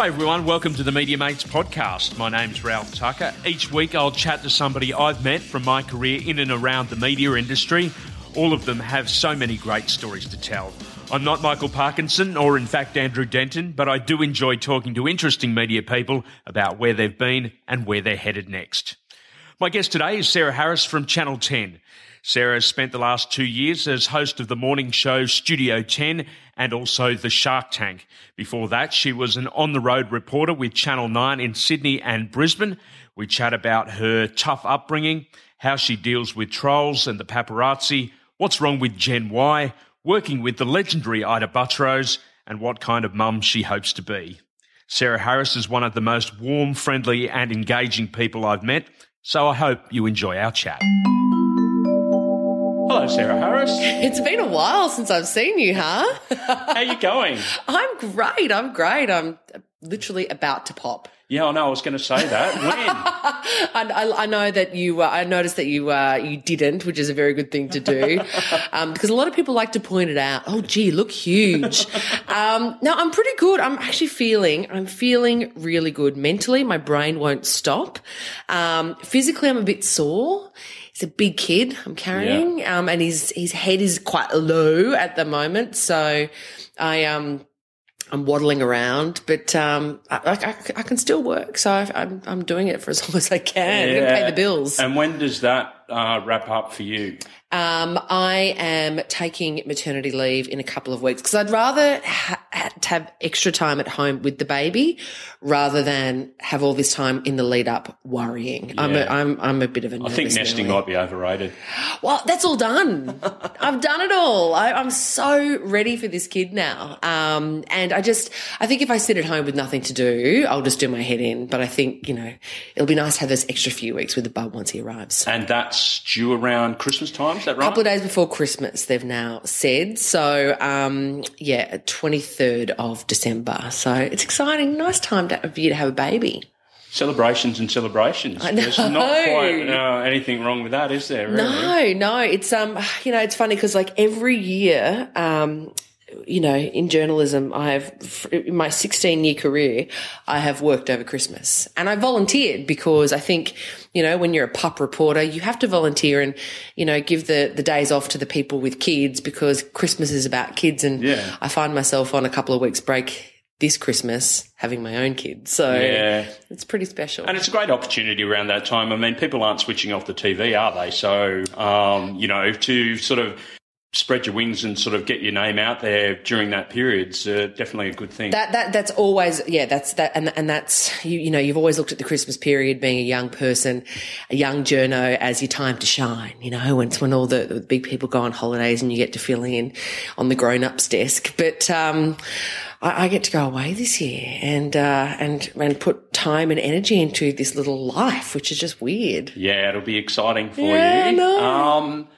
Hi, everyone. Welcome to the Media Mates podcast. My name's Ralph Tucker. Each week, I'll chat to somebody I've met from my career in and around the media industry. All of them have so many great stories to tell. I'm not Michael Parkinson or, in fact, Andrew Denton, but I do enjoy talking to interesting media people about where they've been and where they're headed next. My guest today is Sarah Harris from Channel 10. Sarah has spent the last two years as host of the morning show Studio 10 and also the Shark Tank. Before that, she was an on the road reporter with Channel 9 in Sydney and Brisbane. We chat about her tough upbringing, how she deals with trolls and the paparazzi, what's wrong with Gen Y, working with the legendary Ita Buttrose, and what kind of mum she hopes to be. Sarah Harris is one of the most warm, friendly, and engaging people I've met, so I hope you enjoy our chat. Hello, Sarah Harris. It's been a while since I've seen you, huh? How are you going? I'm great. I'm great. I'm literally about to pop. Yeah, I know. I was going to say that. When? I, I, I know that you. Uh, I noticed that you. Uh, you didn't, which is a very good thing to do, um, because a lot of people like to point it out. Oh, gee, look huge. um, no, I'm pretty good. I'm actually feeling. I'm feeling really good mentally. My brain won't stop. Um, physically, I'm a bit sore he's a big kid I'm carrying, yeah. um, and his his head is quite low at the moment. So I um I'm waddling around, but um, I, I, I, can still work, so I, am I'm, I'm doing it for as long as I can. Yeah. I pay the bills. And when does that uh, wrap up for you? Um, I am taking maternity leave in a couple of weeks because I'd rather ha- have extra time at home with the baby rather than have all this time in the lead up worrying. Yeah. I'm, a, I'm, I'm a bit of a. I think nesting might be overrated. Well, that's all done. I've done it all. I, am so ready for this kid now. Um, and I just, I think if I sit at home with nothing to do, I'll just do my head in. But I think, you know, it'll be nice to have those extra few weeks with the bub once he arrives. And that's due around Christmas time, is that right? A couple of days before Christmas, they've now said. So, um, yeah, 23rd of December. So it's exciting. Nice time to, for you to have a baby. Celebrations and celebrations. I know. There's not quite uh, anything wrong with that, is there? Really? No, no. It's um, you know, it's funny because like every year, um, you know, in journalism, I have, in my 16 year career, I have worked over Christmas and I volunteered because I think, you know, when you're a pup reporter, you have to volunteer and, you know, give the, the days off to the people with kids because Christmas is about kids. And yeah. I find myself on a couple of weeks break this Christmas having my own kids. So yeah. it's pretty special. And it's a great opportunity around that time. I mean, people aren't switching off the TV, are they? So, um, you know, to sort of spread your wings and sort of get your name out there during that period is uh, definitely a good thing. That that that's always yeah that's that and and that's you you know you've always looked at the Christmas period being a young person, a young journo as your time to shine. You know when it's when all the, the big people go on holidays and you get to fill in on the grown ups desk, but. um I, I get to go away this year and uh, and and put time and energy into this little life, which is just weird. Yeah, it'll be exciting for yeah, you. No. Um,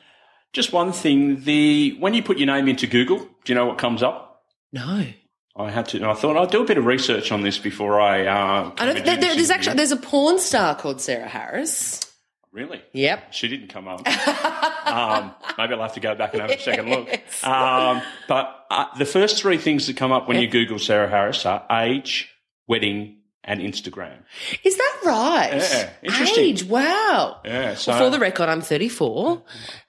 just one thing: the when you put your name into Google, do you know what comes up? No. I had to. I thought I'd do a bit of research on this before I. Uh, I there, there's actually there's a porn star called Sarah Harris. Really? Yep. She didn't come up. um, maybe I'll have to go back and have a second look. Um, but uh, the first three things that come up when you Google Sarah Harris are age, wedding, and Instagram. Is that right? Yeah, interesting. Age, wow. Yeah. So well, for the record, I'm 34.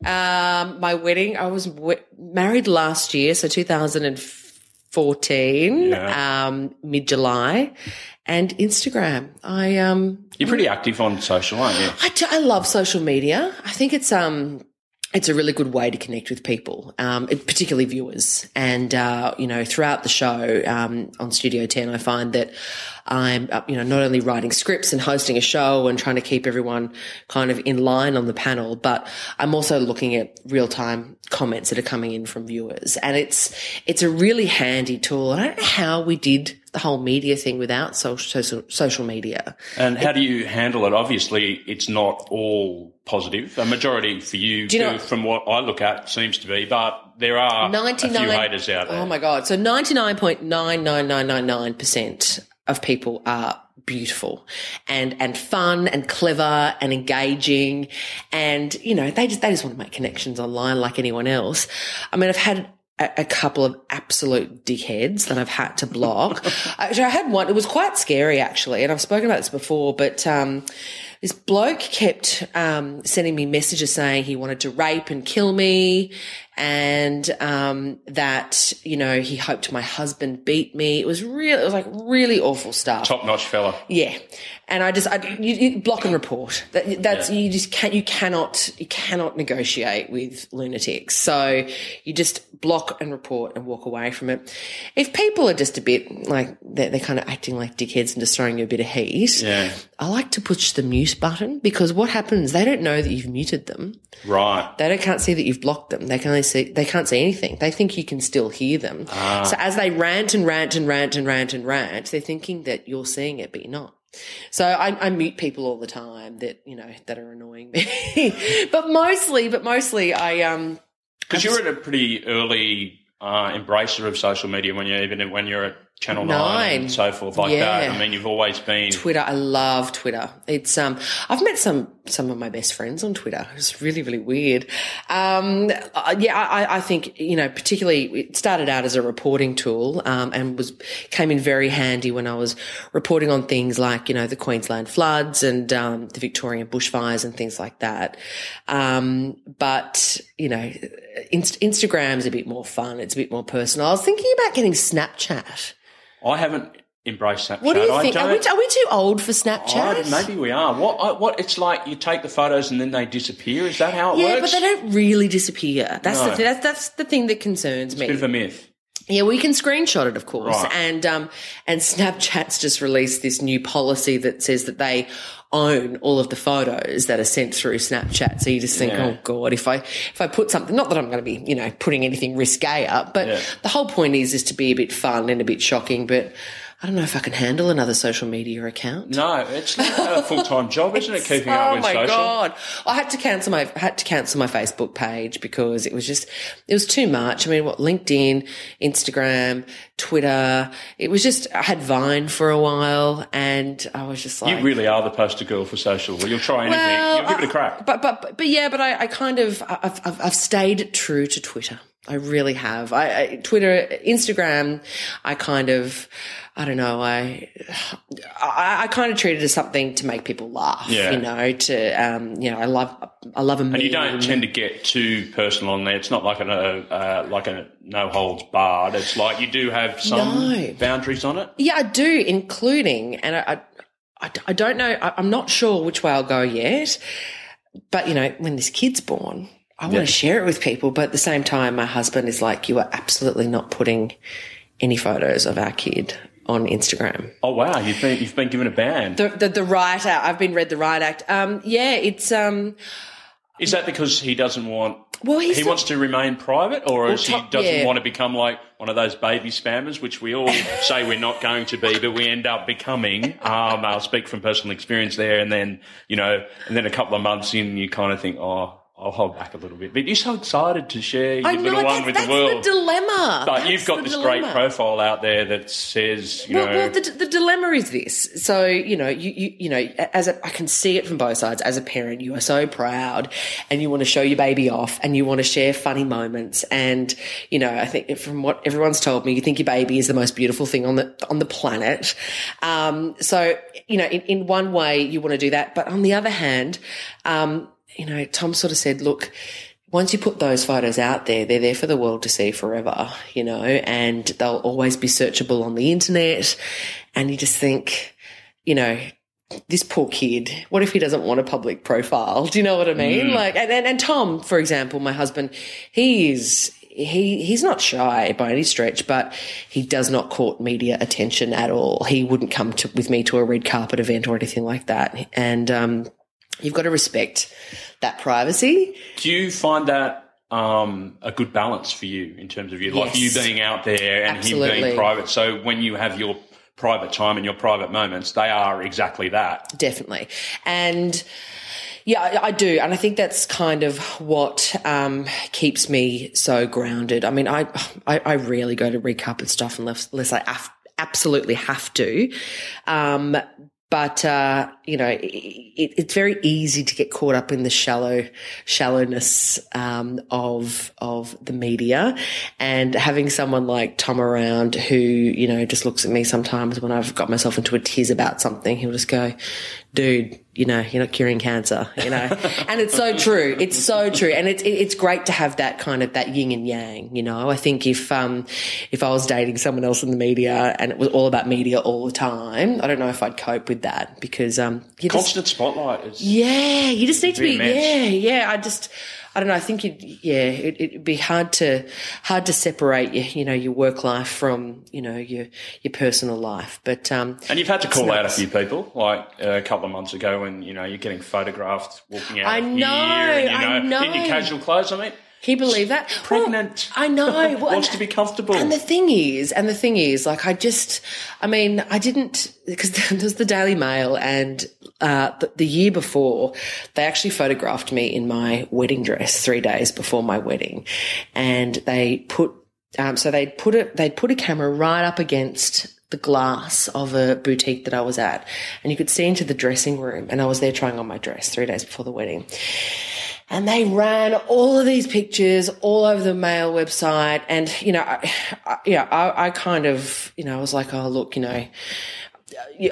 Um, my wedding, I was w- married last year, so 2014, Yeah. um, mid July, and Instagram. I um, you're pretty active on social, aren't you? I, do- I love social media. I think it's um it's a really good way to connect with people, um, particularly viewers. And, uh, you know, throughout the show, um, on Studio 10, I find that I'm, uh, you know, not only writing scripts and hosting a show and trying to keep everyone kind of in line on the panel, but I'm also looking at real time comments that are coming in from viewers. And it's, it's a really handy tool. I don't know how we did the whole media thing without social, social, social media. And how do you handle it? Obviously, it's not all positive. A majority for you, you know- from what I look at, seems to be, but there are a few haters out there. Oh my God. So 99.99999% of people are beautiful and, and fun and clever and engaging. And, you know, they just, they just want to make connections online like anyone else. I mean, I've had a, a couple of absolute dickheads that I've had to block. actually, I had one. It was quite scary, actually, and I've spoken about this before. But um, this bloke kept um, sending me messages saying he wanted to rape and kill me, and um, that you know he hoped my husband beat me. It was real. It was like really awful stuff. Top notch fella. Yeah, and I just I, you, you block and report. That, that's Yeah. you just can't you cannot you cannot negotiate with lunatics. So you just block and report and walk away from it. If people are just a bit like they're, they're kind of acting like dickheads and just throwing you a bit of heat, Yeah. I like to push the mute button because what happens? They don't know that you've muted them. Right. They don't can't see that you've blocked them. They can only see they can't see anything. They think you can still hear them. So as they rant and rant and rant and rant and rant, they're thinking that you're seeing it, but you're not. So I, I mute people all the time that you know that are annoying me, but mostly, but mostly I um Because you're at a pretty early uh, embracer of social media when you're even when you're at Channel Nine, Nine. and so forth like Yeah. that. I mean, you've always been. Twitter. I love Twitter. It's um, I've met some some of my best friends on Twitter. It's really really weird. Um, uh, yeah, I, I think you know, particularly it started out as a reporting tool, um, and was came in very handy when I was reporting on things like you know the Queensland floods and um, the Victorian bushfires and things like that. Um, but you know, Inst- Instagram's a bit more fun. It's a bit more personal. I was thinking about getting Snapchat. I haven't embraced Snapchat. What do you think? Are we, are we too old for Snapchat? I- maybe we are. What? I, what? It's like you take the photos and then they disappear. Is that how it Yeah, works? Yeah, but they don't really disappear. That's No. the th- that's that's the thing that concerns me. Bit of a myth. Yeah, we can screenshot it, of course, Right. and um, and Snapchat's just released this new policy that says that they own all of the photos that are sent through Snapchat. So you just think, Yeah. oh god, if I if I put something, not that I'm going to be you know putting anything risque up, but Yeah. the whole point is is to be a bit fun and a bit shocking, but. I don't know if I can handle another social media account. No, it's like a full time job, isn't it? Keeping up oh with social. oh my god! I had to cancel my I had to cancel my Facebook page because it was just it was too much. I mean, what LinkedIn, Instagram, Twitter. It was just I had Vine for a while, and I was just like, You really are the poster girl for social. Well, you'll try anything. Well, you'll give it a crack. But but but, but yeah, but I, I kind of I've, I've I've stayed true to Twitter. I really have. I, I Twitter, Instagram. I kind of. I don't know. I, I, I kind of treat it as something to make people laugh. Yeah. You know, to um, you know, I love, I love a meme. And you don't tend to get too personal on there. It's not like a uh, like a no holds barred. It's like you do have some No. boundaries on it. Yeah, I do, including, and I, I, I, I don't know, I, I'm not sure which way I'll go yet. But, you know, when this kid's born, I want Yeah. to share it with people. But at the same time, my husband is like, you are absolutely not putting any photos of our kid on Instagram. Oh wow, you've been you've been given a ban. The, the, the Riot Act, I've been read the Riot Act. Um, yeah, it's, um, Is that because he doesn't want? well, he's He not- wants to remain private, or is he doesn't yeah. want to become like one of those baby spammers, which we all say we're not going to be, but we end up becoming. Um, I'll speak from personal experience there, and then you know, and then a couple of months in, you kind of think, oh, I'll hold back a little bit. But you're so excited to share your I know, little one with that's the world. the dilemma. but That's you've got this great profile out there that says, you Well, know, well the, the dilemma is this. So, you know, you, you, you know, as a, I can see it from both sides. As a parent, you are so proud and you want to show your baby off and you want to share funny moments. And, you know, I think from what everyone's told me, you think your baby is the most beautiful thing on the, on the planet. Um, so, you know, in, in one way you want to do that. But on the other hand, um, you know, Tom sort of said, look, once you put those photos out there, they're there for the world to see forever, you know, and they'll always be searchable on the internet. And you just think, you know, this poor kid, what if he doesn't want a public profile? Do you know what I mean? Like, and, and, and Tom, for example, my husband, he is, he, he's not shy by any stretch, but he does not court media attention at all. He wouldn't come to, with me to a red carpet event or anything like that. And, um, you've got to respect that privacy. do you find that um, a good balance for you in terms of you, like you being out there and him being private? So when you have your private time and your private moments, they are exactly that. definitely. And yeah, I, do, and I think that's kind of what um, keeps me so grounded. I mean, I I, I rarely go to red and stuff unless unless I af- absolutely have to. Um, but uh, you know, it, it, it's very easy to get caught up in the shallow shallowness um, of of the media, and having someone like Tom around who you know just looks at me sometimes when I've got myself into a tiz about something, he'll just go, "Dude, you know, you're not curing cancer, you know. and it's so true. It's so true. And it's, it's great to have that kind of, that yin and yang, you know. I think if, um, if I was dating someone else in the media and it was all about media all the time, I don't know if I'd cope with that because, um, constant just, spotlight is. Yeah. You just need to be, yeah, yeah. I just, I don't know. I think it, yeah, it, it'd be hard to hard to separate your, you know, your work life from, you know, your your personal life. But um, and you've had to call out a few people, like uh, a couple of months ago, when you know you're getting photographed walking out. I know, here, and, you know, I know. in your casual clothes. I mean, can you believe that? Pregnant. Well, I know. Well, Wants to be comfortable. And the thing is, and the thing is, like, I just, I mean, I didn't, because there's the Daily Mail and, uh, the, the, year before, they actually photographed me in my wedding dress three days before my wedding. And they put, um, so they'd put it, they'd put a camera right up against the glass of a boutique that I was at. And you could see into the dressing room. And I was there trying on my dress three days before the wedding. And they ran all of these pictures all over the mail website. And, you know, I, I, yeah, I, I kind of, you know, I was like, oh, look, you know,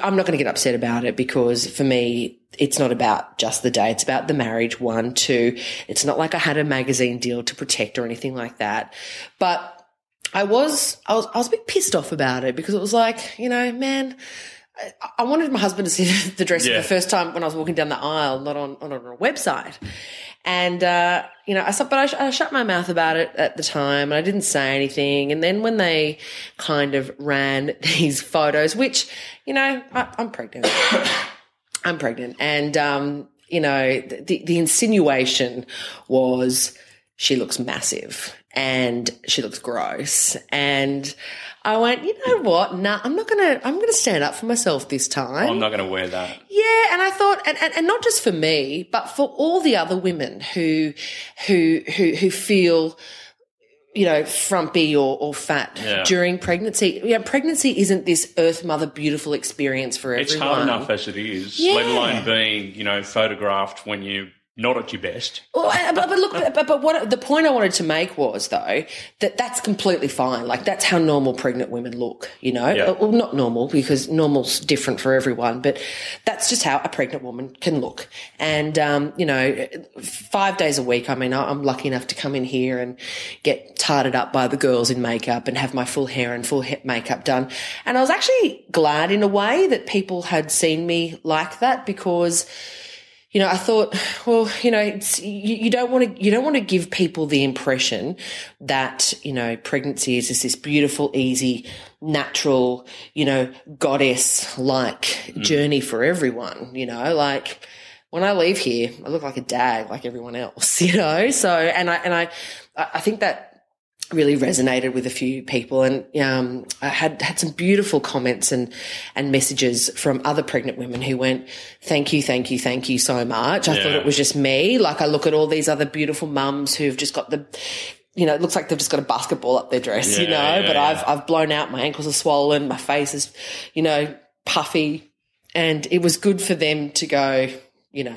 I'm not going to get upset about it because for me, it's not about just the day. It's about the marriage. One, two. It's not like I had a magazine deal to protect or anything like that. But I was, I was, I was a bit pissed off about it because it was like, you know, man, I wanted my husband to see the dress yeah. for the first time when I was walking down the aisle, not on, not on a website. And, uh, you know, I, but I, I, shut my mouth about it at the time and I didn't say anything. And then when they kind of ran these photos, which, you know, I, am pregnant. I'm pregnant. And, um, you know, the, the insinuation was she looks massive and she looks gross. And I went, you know what? Nah, I'm not gonna, I'm gonna stand up for myself this time. I'm not gonna wear that. Yeah. And I thought, and, and, and not just for me, but for all the other women who, who, who, who feel, you know, frumpy or, or fat yeah. during pregnancy. Yeah, pregnancy isn't this earth mother beautiful experience for everyone. It's hard enough as it is, yeah. let alone being, you know, photographed when you not at your best. Well, but, but look, but, but what the point I wanted to make was though that that's completely fine. Like that's how normal pregnant women look. You know, yeah. well, not normal because normal's different for everyone, but that's just how a pregnant woman can look. And um, you know, five days a week. I mean, I'm lucky enough to come in here and get tarted up by the girls in makeup and have my full hair and full makeup done. And I was actually glad in a way that people had seen me like that because you know, I thought, well, you know, you, you, don't want to, you don't want to give people the impression that, you know, pregnancy is just this beautiful, easy, natural, you know, goddess like mm. journey for everyone, you know, like when I leave here, I look like a dag like everyone else, you know? So, and I, and I, I think that really resonated with a few people and um, I had had some beautiful comments and and messages from other pregnant women who went thank you thank you thank you so much I thought it was just me like I look at all these other beautiful mums who've just got the you know, it looks like they've just got a basketball up their dress, yeah, you know, yeah, but. I've, I've blown out, my ankles are swollen, my face is, you know, puffy. And it was good for them to go, you know,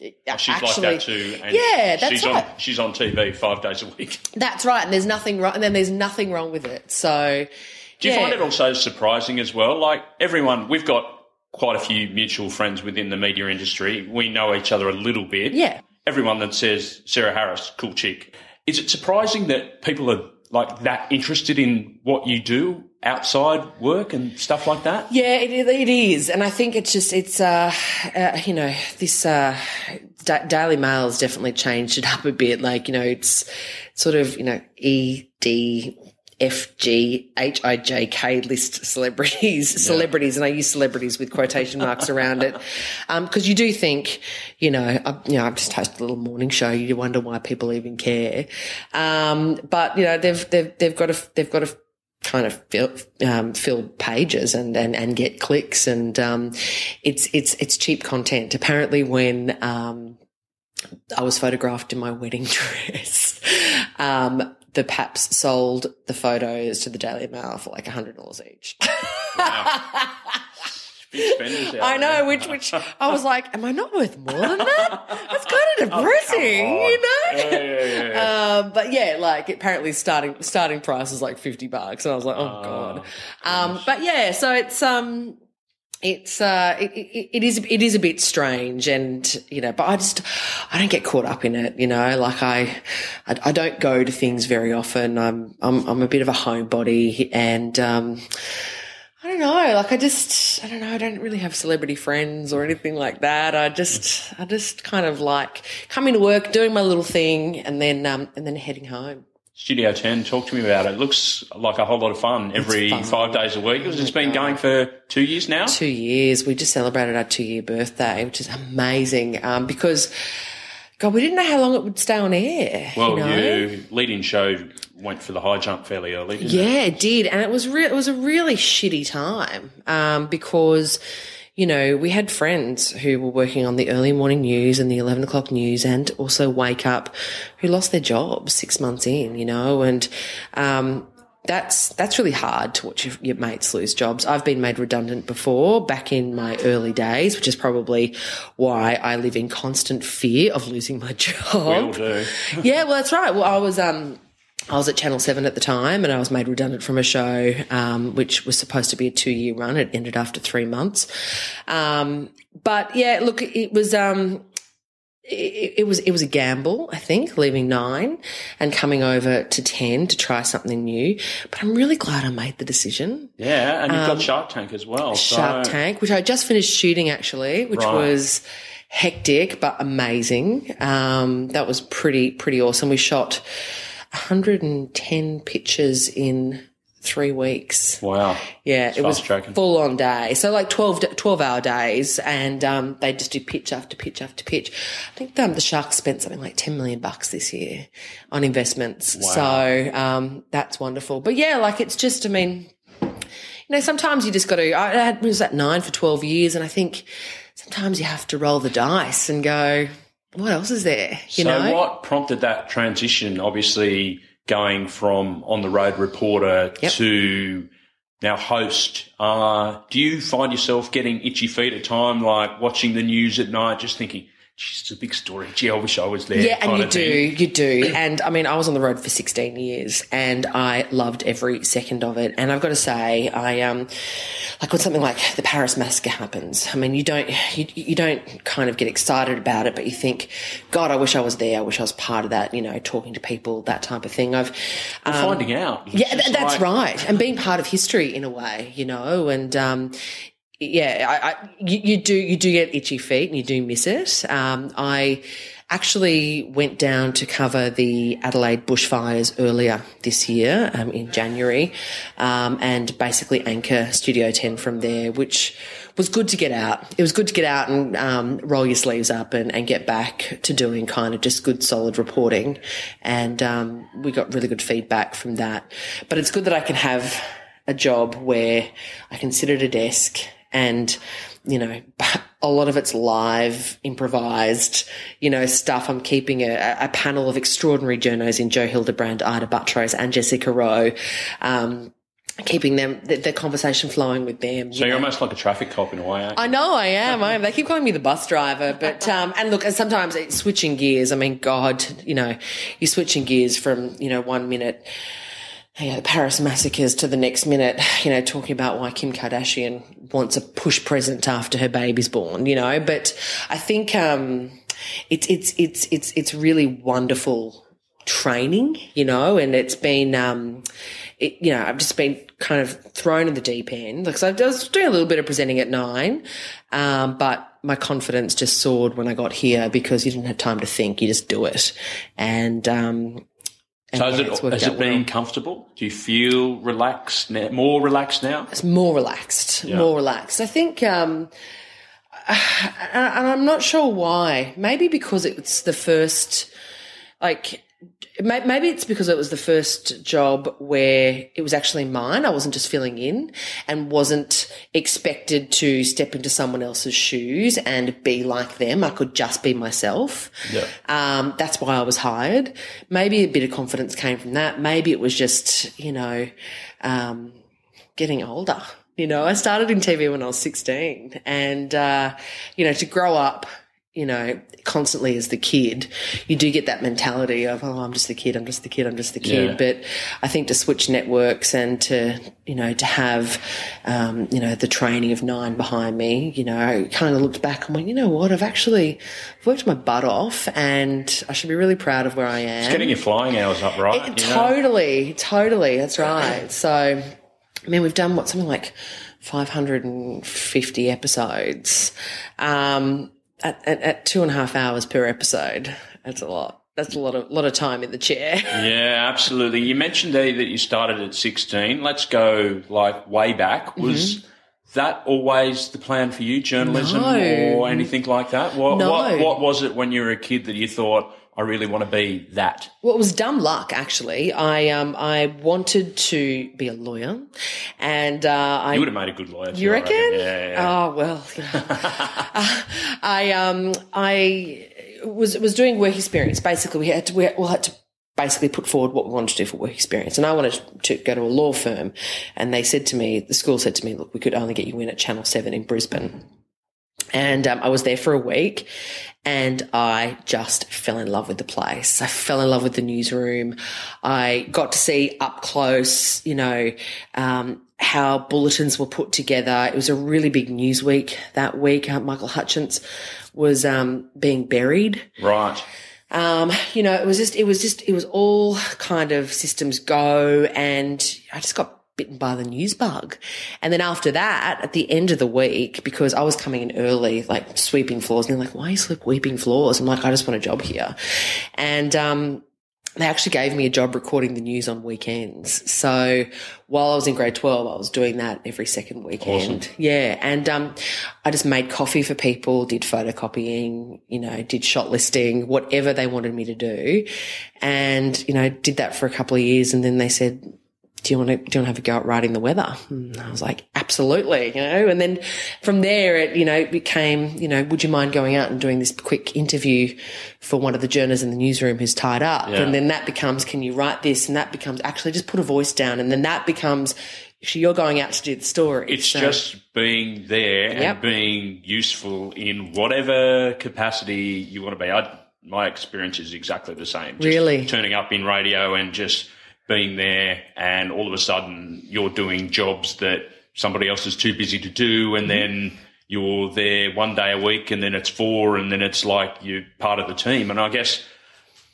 Oh, she's actually, like that too. yeah, that's she's right. On, she's on TV five days a week. That's right, and there's nothing wrong. And then there's nothing wrong with it. So, do you yeah. find it also surprising as well? Like everyone, we've got quite a few mutual friends within the media industry. We know each other a little bit. Yeah. Everyone that says Sarah Harris, cool chick. Is it surprising that people are like that interested in what you do outside work and stuff like that? Yeah, it, it is, and I think it's just it's uh, uh you know this uh, Daily Mail has definitely changed it up a bit. Like you know it's sort of you know E D F G H I J K list celebrities, yeah. celebrities, and I use celebrities with quotation marks around it, because um, you do think, you know, I, you know, I've just hosted a little morning show. You wonder why people even care, um, but you know, they've they've they've got a they've got to kind of fill, um, fill pages and, and, and get clicks and, um, it's, it's, it's cheap content. Apparently when, um, I was photographed in my wedding dress, um, the Paps sold the photos to the Daily Mail for like a hundred dollars each. Wow. Big spenders out I know, which which I was like, am I not worth more than that? That's kind of depressing, Oh, Come on. you know. Yeah, yeah, yeah. Um, but yeah, like apparently starting starting price is like fifty bucks, and I was like, oh, god. Um, but yeah, so it's um, it's uh, it, it, it is it is a bit strange, and you know, but I just I don't get caught up in it, you know. Like I I, I don't go to things very often. I'm I'm I'm a bit of a homebody, and um. I don't know. Like I just, I don't know. I don't really have celebrity friends or anything like that. I just, I just kind of like coming to work, doing my little thing, and then, um, and then heading home. Studio 10, talk to me about it. It looks like a whole lot of fun every fun. five days a week. It's been going for two years now. Two years. We just celebrated our two-year birthday, which is amazing. Um, because, God, we didn't know how long it would stay on air. Well, you know? your lead-in show went for the high jump fairly early. Didn't It? Yeah, it did, and it was re- it was a really shitty time um, because you know we had friends who were working on the early morning news and the eleven o'clock news, and also Wake Up, who lost their jobs six months in, you know, and. Um, that's that's really hard to watch your, your mates lose jobs. I've been made redundant before back in my early days, which is probably why I live in constant fear of losing my job. We all do. Yeah, well, that's right. Well, I was um, I was at Channel Seven at the time, and I was made redundant from a show um, which was supposed to be a two-year run. It ended after three months. Um, but yeah, look, it was um, it, it was it was a gamble, I think, leaving nine and coming over to ten to try something new. But I'm really glad I made the decision. Yeah, and you've got Shark Tank as well. Um, Shark so- Tank, which I just finished shooting actually, which Right. was hectic but amazing. Um, that was pretty pretty awesome. We shot 110 pictures in three weeks. Wow. Yeah, it was tracking. full on day. So like 12, 12 hour days and, um, they just do pitch after pitch after pitch. I think, um, the Sharks spent something like 10 million bucks this year on investments. So, um, that's wonderful. But yeah, like it's just, I mean, you know, sometimes you just got to, I had, was at nine for 12 years and I think sometimes you have to roll the dice and go, what else is there? You so know? what prompted that transition? Obviously, going from on the road reporter Yep. to now host. Uh, do you find yourself getting itchy feet at time, like watching the news at night, just thinking, "Geez, it's a big story. Gee, I wish I was there." Yeah, and you do, thing. you do. And I mean, I was on the road for 16 years and I loved every second of it. And I've got to say, I, um, like when something like the Paris massacre happens, I mean, you don't, you, you don't kind of get excited about it, but you think, God, I wish I was there. I wish I was part of that, you know, talking to people, that type of thing. I've, um, finding out. It's yeah, th- that's like- right. And being part of history in a way, you know, and, um, yeah, I, I, you, you do, you do get itchy feet and you do miss it. Um, I actually went down to cover the Adelaide bushfires earlier this year, um, in January, um, and basically anchor Studio 10 from there, which was good to get out. It was good to get out and, um, roll your sleeves up and, and get back to doing kind of just good, solid reporting. And, um, we got really good feedback from that. But it's good that I can have a job where I can sit at a desk and, you know, a lot of it's live, improvised, you know, stuff. I'm keeping a, a panel of extraordinary journos in Joe Hildebrand, Ita Buttrose and Jessica Rowe. Um, keeping them, the, the conversation flowing with them. So you're almost like a traffic cop in a way. Aren't you? I know I am. I am. They keep calling me the bus driver, but um, and look, and sometimes it's switching gears. I mean, God, you know, you're switching gears from you know one minute. You know, the Paris massacres to the next minute, you know, talking about why Kim Kardashian wants a push present after her baby's born, you know. But I think um, it's it's it's it's it's really wonderful training, you know, and it's been, um, it, you know, I've just been kind of thrown in the deep end. Like, so I was doing a little bit of presenting at nine, um, but my confidence just soared when I got here because you didn't have time to think, you just do it. And, um, So has it, has it been well. comfortable? Do you feel relaxed now, more relaxed now? It's more relaxed, more relaxed. I think, um, and I'm not sure why. Maybe because it's the first, like, maybe it's because it was the first job where it was actually mine. I wasn't just filling in and wasn't expected to step into someone else's shoes and be like them. I could just be myself. Yeah. Um, that's why I was hired. Maybe a bit of confidence came from that. Maybe it was just, you know, um, getting older. You know, I started in TV when I was 16 and, uh, you know, to grow up, you know, constantly as the kid, you do get that mentality of, oh, I'm just the kid, I'm just the kid, I'm just the kid. Yeah. But I think to switch networks and to, you know, to have, um, you know, the training of nine behind me, you know, I kind of looked back and went, you know what, I've actually worked my butt off and I should be really proud of where I am. It's getting your flying hours up, right? It- You know? totally, totally. That's right. So, I mean, we've done what something like 550 episodes um, at, at, at two and a half hours per episode. That's a lot. That's a lot of lot of time in the chair. Yeah, absolutely. You mentioned there that you started at 16. Let's go like way back. Was that always the plan for you, journalism Mm-hmm. No. or anything like that? What, No. what, what was it when you were a kid that you thought, I really want to be that? Well, it was dumb luck, actually. I um I wanted to be a lawyer, and uh, I You would have made a good lawyer. You I reckon? Yeah, yeah. Oh well, you know. Uh, I um I was was doing work experience. Basically, we had to we, we had to basically put forward what we wanted to do for work experience, and I wanted to go to a law firm. And they said to me, the school said to me, "Look, we could only get you in at Channel Seven in Brisbane." And um, I was there for a week and I just fell in love with the place. I fell in love with the newsroom. I got to see up close, you know, um, how bulletins were put together. It was a really big news week that week. Uh, Michael Hutchence was um, being buried. right. Um, you know, it was just, it was just, it was all kind of systems go and I just got bitten by the news bug. And then after that, at the end of the week, because I was coming in early, like sweeping floors and they're like, why are you sweeping floors? I'm like, I just want a job here. And, um, they actually gave me a job recording the news on weekends. So while I was in grade 12, I was doing that every second weekend. Yeah. And, um, I just made coffee for people, did photocopying, you know, did shot listing, whatever they wanted me to do. And, you know, did that for a couple of years. And then they said, do you want to, do you want to have a go at writing the weather? And I was like, absolutely, you know, and then from there it, you know, became, you know, would you mind going out and doing this quick interview for one of the journalists in the newsroom who's tied up? Yeah. And then that becomes, can you write this? And that becomes actually just put a voice down. And then that becomes, actually you're going out to do the story. It's So- just being there Yep. and being useful in whatever capacity you want to be. I, my experience is exactly the same. Just Really? turning up in radio and just being there, and all of a sudden you're doing jobs that somebody else is too busy to do, and mm-hmm. then you're there one day a week, and then it's four, and then it's like you're part of the team. And I guess.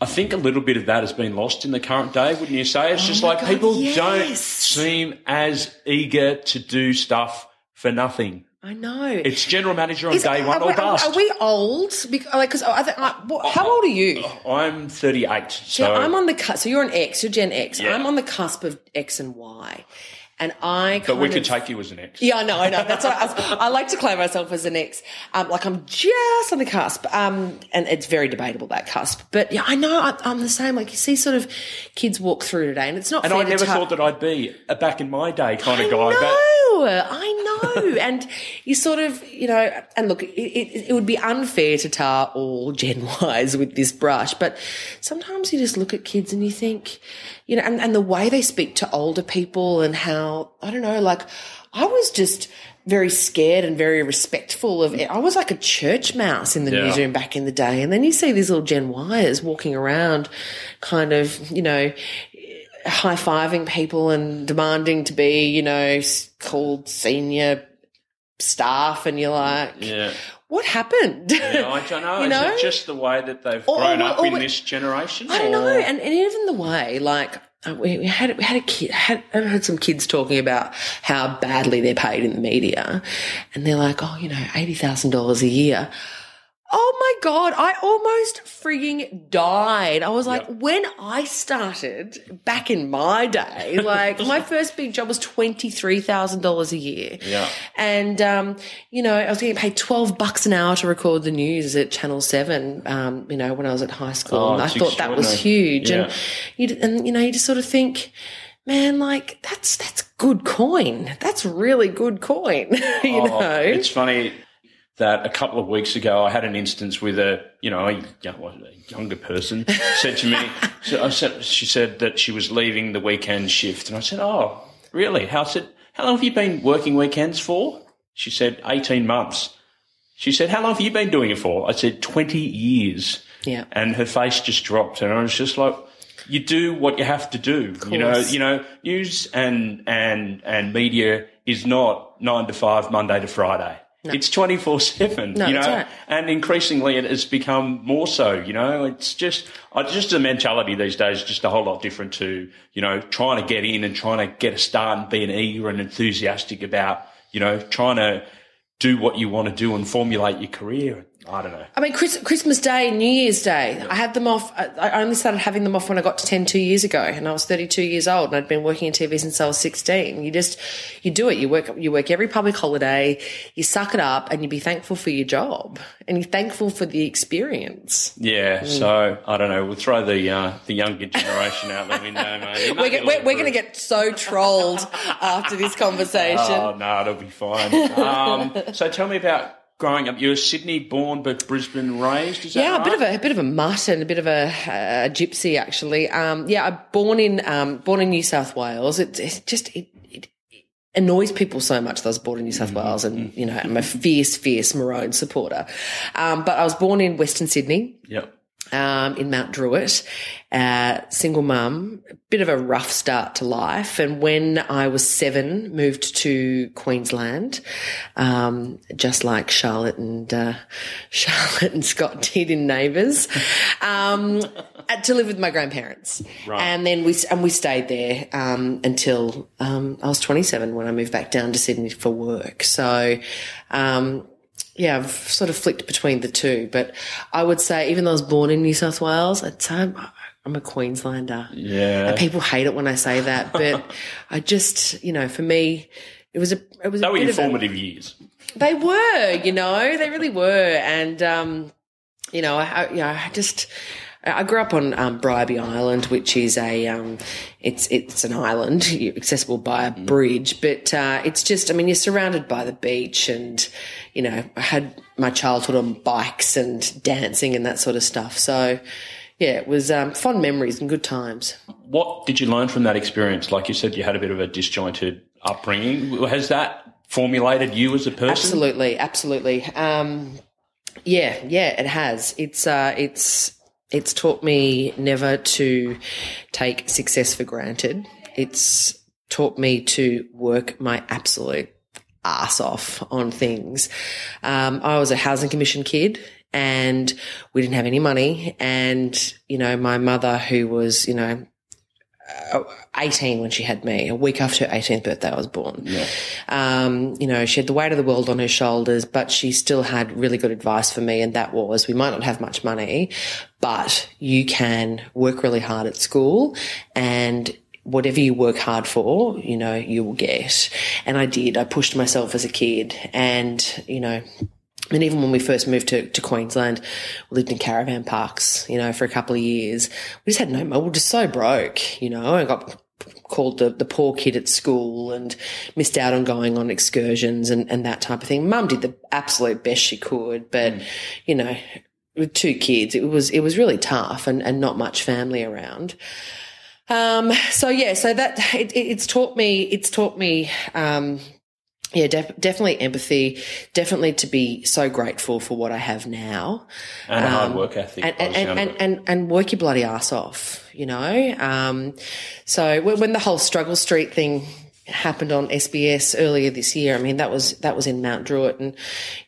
I think a little bit of that has been lost in the current day, wouldn't you say? It's oh just Oh my like God, people yes. don't seem as eager to do stuff for nothing. I know. It's general manager on Is- day one are, or we- bust. are we old? Because, like, 'cause I think, I, what, how old are you? Uh, I'm 38, so Yeah, I'm on the cusp. So you're an X, you're Gen X. Yeah. I'm on the cusp of X and Y. And I but we kind could take you as an ex. Yeah, I know, I know. That's what I, was- I like to claim myself as an ex. Um, like I'm just on the cusp. Um, and it's very debatable that cusp. But yeah, I know I, I'm the same. Like you see, sort of kids walk through today, and it's not. And I never thought that I'd be a back in my day kind I of guy. know, But I know. and you sort of, you know, and look, it, it, it would be unfair to tar all Gen Ys with this brush, but sometimes you just look at kids and you think, you know, and, and the way they speak to older people and how, I don't know, like I was just very scared and very respectful of it. I was like a church mouse in the Yeah. newsroom back in the day. And then you see these little Gen Yers walking around kind of, you know, high fiving people and demanding to be, you know, called senior staff, and you're like, yeah, what happened? yeah, I don't know. You Is it just the way that they've Or- grown or- up or- in this generation? I don't know, and, and even the way, like. uh, We, we had we had a kid had I heard some kids talking about how badly they're paid in the media, and they're like, oh, you know, eighty thousand dollars a year. Oh my god, I almost frigging died. I was like, Yep. when I started back in my day, like my first big job was twenty three thousand dollars a year. Yeah. And um, you know, I was getting paid twelve bucks an hour to record the news at Channel Seven. Um, you know, when I was at high school, Oh, and I thought that was huge. Yeah. And you and you know, you just sort of think. Man, like that's that's good coin. That's really good coin. you Oh, know, It's funny that a couple of weeks ago I had an instance with a, you know, a, young- a younger person said to me, so I said, she said that she was leaving the weekend shift. And I said, oh, really? How? Said, how long have you been working weekends for? She said, 18 months. She said, how long have you been doing it for? I said, 20 years. Yeah. And her face just dropped and I was just like, you do what you have to do. You know, you know, news and, and, and media is not nine to five, Monday to Friday. It's 24 seven, No, you know, right. and increasingly it has become more so, you know, it's just, I just the mentality these days is just a whole lot different to, you know, trying to get in and trying to get a start and being eager and enthusiastic about, you know, trying to do what you want to do and formulate your career. I don't know. I mean, Chris, Christmas Day, New Year's Day, I had them off. I, I only started having them off when I got to 10 two years ago, and I was 32 years old, and I'd been working in TV since I was 16. You just, you do it. You work, you work every public holiday, you suck it up, and you be thankful for your job, and you're thankful for the experience. Yeah, Mm. so I don't know. We'll throw the uh, the younger generation out the window, mate. We're, get- we're, we're going to get so trolled after this conversation. Oh no, it'll be fine. Um, so tell me about growing up. You were Sydney born but Brisbane raised. Is that Yeah, right? a bit of a, a bit of a mutt and a bit of a, a gypsy actually. Um, yeah, I'm born in um, born in New South Wales. It, it just it, it annoys people so much that I was born in New South Wales, and you know I'm a fierce, fierce Maroon supporter. Um, but I was born in Western Sydney. Yep. Um, in Mount Druitt, uh, single mum, a bit of a rough start to life. And when I was seven, moved to Queensland, um, just like Charlotte and uh, Charlotte and Scott did in Neighbours, um, to live with my grandparents. Right. And then we and we stayed there um, until um, I was 27 when I moved back down to Sydney for work. So. Yeah, I've sort of flicked between the two, but I would say, even though I was born in New South Wales, I'm, a Queenslander. Yeah. And people hate it when I say that, but I just, you know, for me, it was a, it was That a were of a- years. they were, you know, they really were. And, um, you know, I, I, you know, I just, I grew up on um, Bribie Island, which is a, um, it's it's an island accessible by a bridge, but uh, it's just, I mean, you're surrounded by the beach, and you know, I had my childhood on bikes and dancing and that sort of stuff. So, yeah, it was um, fond memories and good times. What did you learn from that experience? Like you said, you had a bit of a disjointed upbringing. Has that formulated you as a person? Absolutely, absolutely. Um, yeah, yeah, it has. It's uh, it's it's taught me never to take success for granted. It's taught me to work my absolute ass off on things. Um, I was a housing commission kid and we didn't have any money. And, you know, my mother, who was, you know, 18 when she had me, a week after her 18th birthday, I was born. Um, you know, she had the weight of the world on her shoulders, but she still had really good advice for me. And that was, we might not have much money, but you can work really hard at school and whatever you work hard for, you know, you will get. And I did. I pushed myself as a kid and, you know, and even when we first moved to, to Queensland, we lived in caravan parks, you know, for a couple of years. We just had no money. We were just so broke, you know. I got called the, the poor kid at school and missed out on going on excursions and, and that type of thing. Mum did the absolute best she could, but, you know, with two kids, it was, it was really tough and, and not much family around. Um, so yeah, so that, it- it's taught me, it's taught me, um, yeah, def- definitely empathy, definitely to be so grateful for what I have now. And a hard work ethic. And, the and, and, and, and work your bloody ass off, you know? Um, so when, when the whole struggle street thing happened on SBS earlier this year, I mean, that was, that was in Mount Druitt and,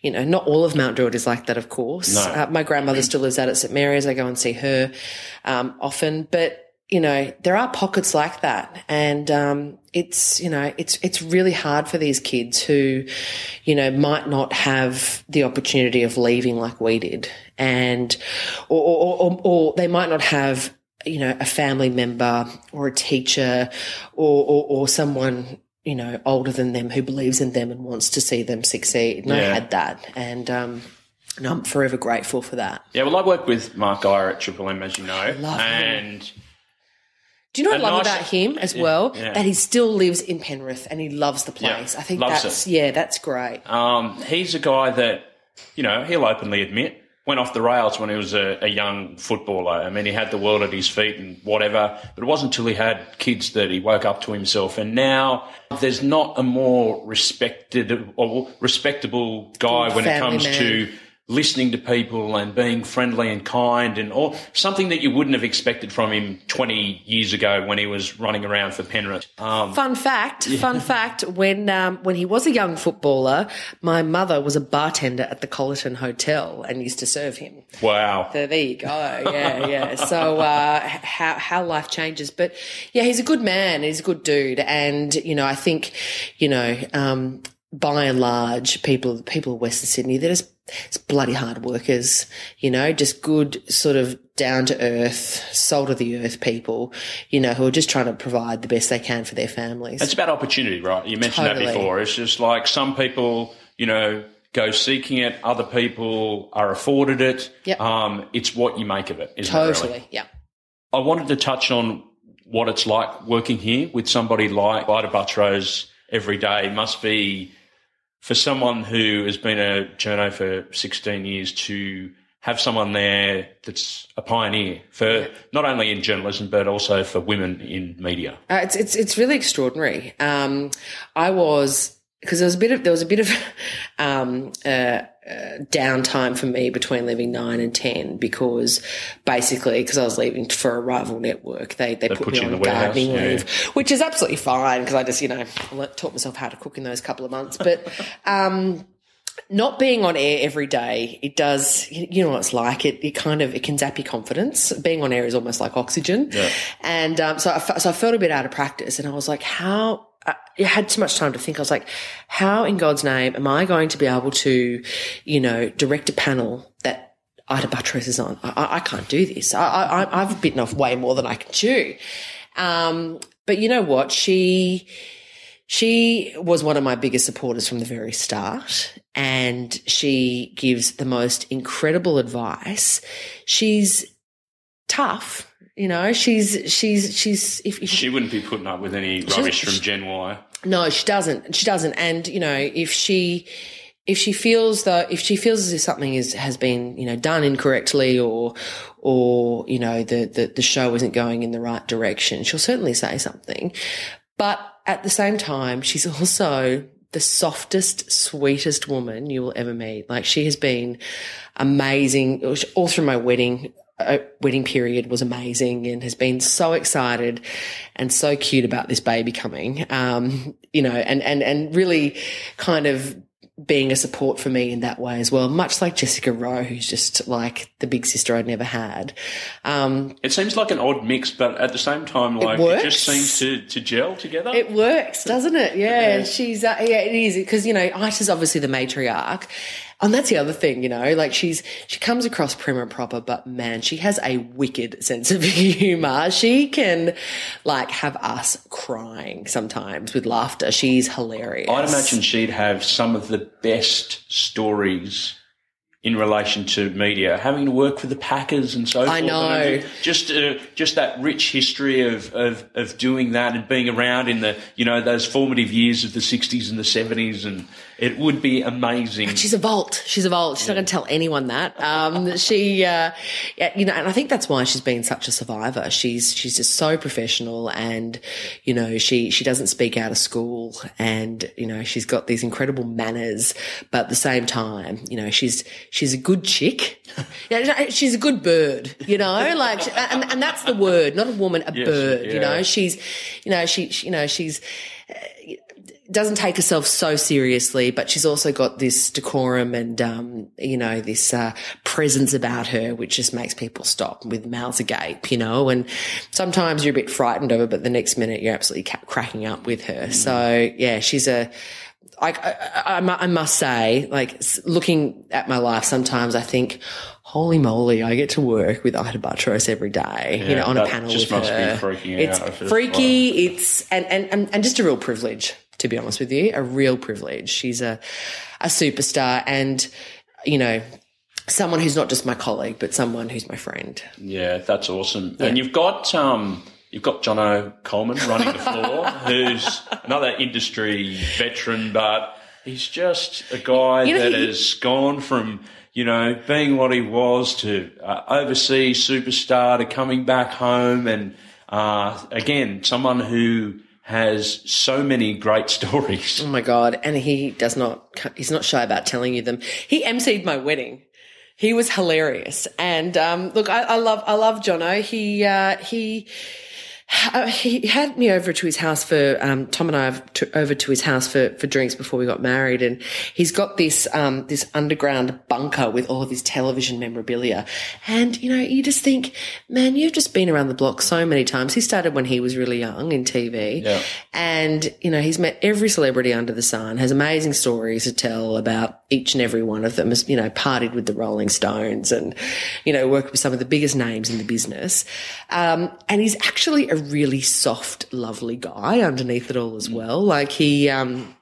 you know, not all of Mount Druitt is like that, of course. No. Uh, my grandmother still lives out at St. Mary's. I go and see her, um, often, but, you know, there are pockets like that. And, um, it's, you know, it's, it's really hard for these kids who, you know, might not have the opportunity of leaving like we did. And, or, or, or, or they might not have, you know, a family member or a teacher or, or, or someone, you know, older than them who believes in them and wants to see them succeed. And I had that. And, um, and I'm forever grateful for that. yeah, well, I work with Mark Geyer at Triple M, as you know. love him. And Do you know what I A love about him as well? yeah. That he still lives in Penrith and he loves the place. Yeah, I think that's it. yeah, that's great. Um, he's a guy that, you know, he'll openly admit went off the rails when he was a, a, young footballer. I mean, he had the world at his feet and whatever, but it wasn't until he had kids that he woke up to himself. And now there's not a more respected or respectable guy when it comes man. to listening to people and being friendly and kind and or something that you wouldn't have expected from him 20 years ago when he was running around for Penrith. Um, fun fact, yeah. fun fact, when um, when he was a young footballer, my mother was a bartender at the Colyton Hotel and used to serve him. Wow. So there you go. Yeah, yeah. so uh, how how life changes. But yeah, he's a good man, he's a good dude and you know, I think, you know, um, by and large, people people of Western Sydney, they're just it's bloody hard workers, you know, just good sort of down to earth, soul to the earth people, you know, who are just trying to provide the best they can for their families. It's about opportunity, right? You mentioned totally. that before. It's just like some people, you know, go seeking it, other people are afforded it. Yep. Um, it's what you make of it, isn't totally. it? Really? Yeah. I wanted to touch on what it's like working here with somebody like Ita Buttrose every day. It must be for someone who has been a journo for 16 years to have someone there that's a pioneer for not only in journalism but also for women in media. Uh, it's it's it's really extraordinary. Um, I was because there was a bit of there was a bit of um, uh, uh, downtime for me between leaving nine and ten because basically because I was leaving for a rival network, they they, they put, put, me on gardening yeah. leave, which is absolutely fine because I just you know taught myself how to cook in those couple of months, but. Um, not being on air every day, it does, you know what it's like. It, it kind of, it can zap your confidence. Being on air is almost like oxygen. Yeah. And, um, so I, so I felt a bit out of practice and I was like, how, I had too much time to think. I was like, how in God's name am I going to be able to, you know, direct a panel that Ita Buttrose is on? I, I can't do this. I, I, have bitten off way more than I can chew. Um, but you know what? She, she was one of my biggest supporters from the very start and she gives the most incredible advice. She's tough you know, she's she's she's if, if she wouldn't be putting up with any rubbish from Gen Y. No, she doesn't. She doesn't. And you know, if she if she feels that if she feels as if something is has been you know done incorrectly or or you know the, the the show isn't going in the right direction, she'll certainly say something. But at the same time, she's also the softest, sweetest woman you will ever meet. Like she has been amazing all through my wedding wedding period was amazing and has been so excited and so cute about this baby coming. Um, you know, and, and, and really kind of being a support for me in that way as well, much like Jessica Rowe, who's just like the big sister I'd never had. Um, it seems like an odd mix, but at the same time, like it, it just seems to, to gel together. It works, doesn't it? Yeah, yeah. she's uh, yeah, it is because you know Ita's obviously the matriarch, and that's the other thing, you know, like she's, she comes across prim and proper, but man, she has a wicked sense of humor. She can like have us crying sometimes with laughter. She's hilarious. I'd imagine she'd have some of the best stories in relation to media, having to work for the Packers and so forth. I know. just uh, just that rich history of, of of doing that and being around in the you know those formative years of the '60s and the '70s, and it would be amazing. She's a vault. She's a vault. She's yeah. not going to tell anyone that. Um, she, uh, you know, and I think that's why she's been such a survivor. She's she's just so professional, and you know, she she doesn't speak out of school, and you know, she's got these incredible manners, but at the same time, you know, she's she's a good chick. yeah, she's a good bird, you know, like, and, and that's the word, not a woman, a yes, bird, yeah. you know, she's, you know, she, she you know, she's, uh, doesn't take herself so seriously, but she's also got this decorum and, um, you know, this, uh, presence about her, which just makes people stop with mouths agape, you know, and sometimes you're a bit frightened of her, but the next minute you're absolutely cracking up with her. Mm. So yeah, she's a, I, I, I, must say, like looking at my life, sometimes I think, holy moly, I get to work with Ita Buttrose every day, yeah, you know, on a panel with her. it's freaky. It's, and, and, and just a real privilege, to be honest with you, a real privilege. She's a, a superstar and, you know, someone who's not just my colleague, but someone who's my friend. Yeah, that's awesome. Yeah. And you've got, um, You've got Jono Coleman running the floor, who's another industry veteran, but he's just a guy you know, that he, has gone from you know, being what he was to uh, overseas superstar to coming back home and uh, again someone who has so many great stories. Oh my god! And he does not. He's not shy about telling you them. He emceed my wedding. He was hilarious. And um, look, I, I, love I love Jono. He uh, he uh, he had me over to his house for um, Tom and I have t- over to his house for for drinks before we got married, and he's got this um, this underground bunker with all of his television memorabilia. And you know, you just think, man, you've just been around the block so many times. He started when he was really young in TV, Yeah. and you know, he's met every celebrity under the sun. Has amazing stories to tell about each and every one of them. Has you know, partied with the Rolling Stones, and you know, worked with some of the biggest names in the business. Um, and he's actually a really soft, lovely guy underneath it all as well. Like he, um,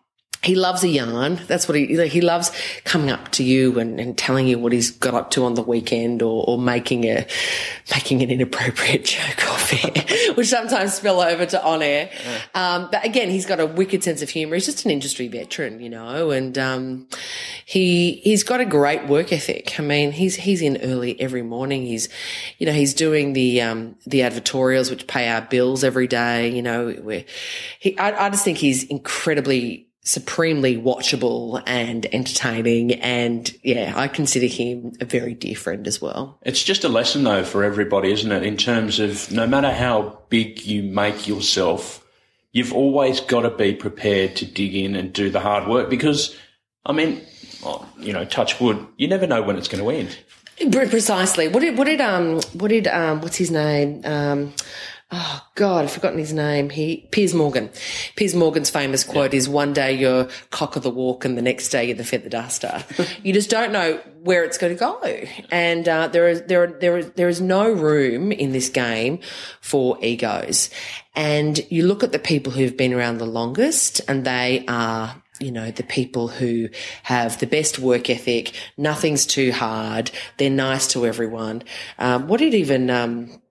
he loves a yarn. That's what he he loves coming up to you and, and telling you what he's got up to on the weekend or, or making a, making an inappropriate joke off air, which sometimes spill over to on air. Um, but again, he's got a wicked sense of humor. He's just an industry veteran, you know, and, um, he, he's got a great work ethic. I mean, he's, he's in early every morning. He's, you know, he's doing the, um, the advertorials, which pay our bills every day. You know, where he, I, I just think he's incredibly, supremely watchable and entertaining. And yeah, I consider him a very dear friend as well. It's just a lesson though for everybody, isn't it? In terms of no matter how big you make yourself, you've always got to be prepared to dig in and do the hard work because, I mean, you know, touch wood, you never know when it's going to end. Precisely. What did what did um what did um what's his name um. Oh God, I've forgotten his name. He Piers Morgan. Piers Morgan's famous quote is "One day you're cock of the walk, and the next day you're the feather duster." you just don't know where it's going to go, and uh, there is there are, there is there is no room in this game for egos. And you look at the people who've been around the longest, and they are you know, the people who have the best work ethic, nothing's too hard, they're nice to everyone. Um, what did even, um,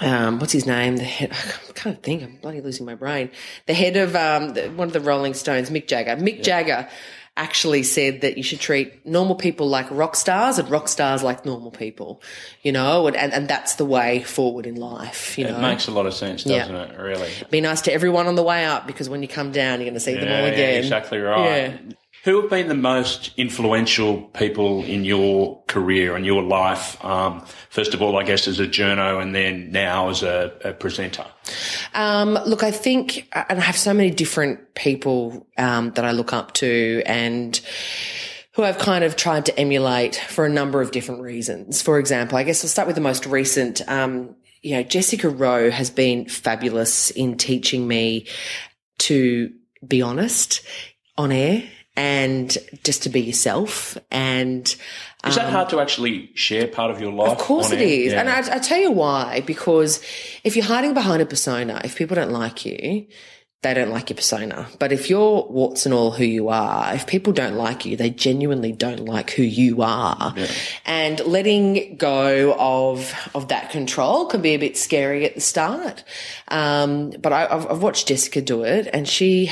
um, what's his name? The head, I can't think. I'm bloody losing my brain. The head of um, the, one of the Rolling Stones, Mick Jagger. Mick Jagger actually said that you should treat normal people like rock stars and rock stars like normal people, you know, and, and, and that's the way forward in life, you It know. It makes a lot of sense, doesn't it? Really. Be nice to everyone on the way up because when you come down, you're going to see them all Yeah, yeah, again. exactly right. Who have been the most influential people in your career and your life? Um, first of all, I guess as a journo, and then now as a, a presenter. Um, look, I think, and I have so many different people um, that I look up to and who I've kind of tried to emulate for a number of different reasons. For example, I guess I'll start with the most recent. Um, you know, Jessica Rowe has been fabulous in teaching me to be honest on air and just to be yourself and Is that hard to actually share part of your life? of course it is. Yeah. And I, I tell you why, because if you're hiding behind a persona, if people don't like you, they don't like your persona. But if you're warts and all who you are, if people don't like you, they genuinely don't like who you are. And letting go of, of that control can be a bit scary at the start. Um, but I, I've, I've watched Jessica do it and she,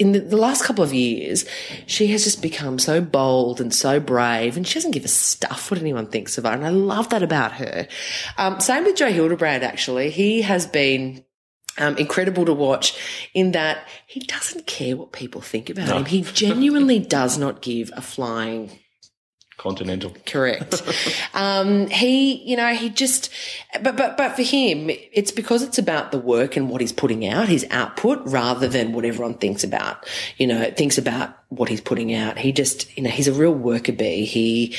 in the, the last couple of years, she has just become so bold and so brave, and she doesn't give a stuff what anyone thinks of her. And I love that about her. Um, same with Joe Hildebrand, actually. He has been. Um, incredible to watch in that he doesn't care what people think about him. He genuinely does not give a flying Continental. Correct. um, he, you know, he just, but, but, but for him, it's because it's about the work and what he's putting out, his output, rather than what everyone thinks about, you know, thinks about what he's putting out. He just, you know, he's a real worker bee. He,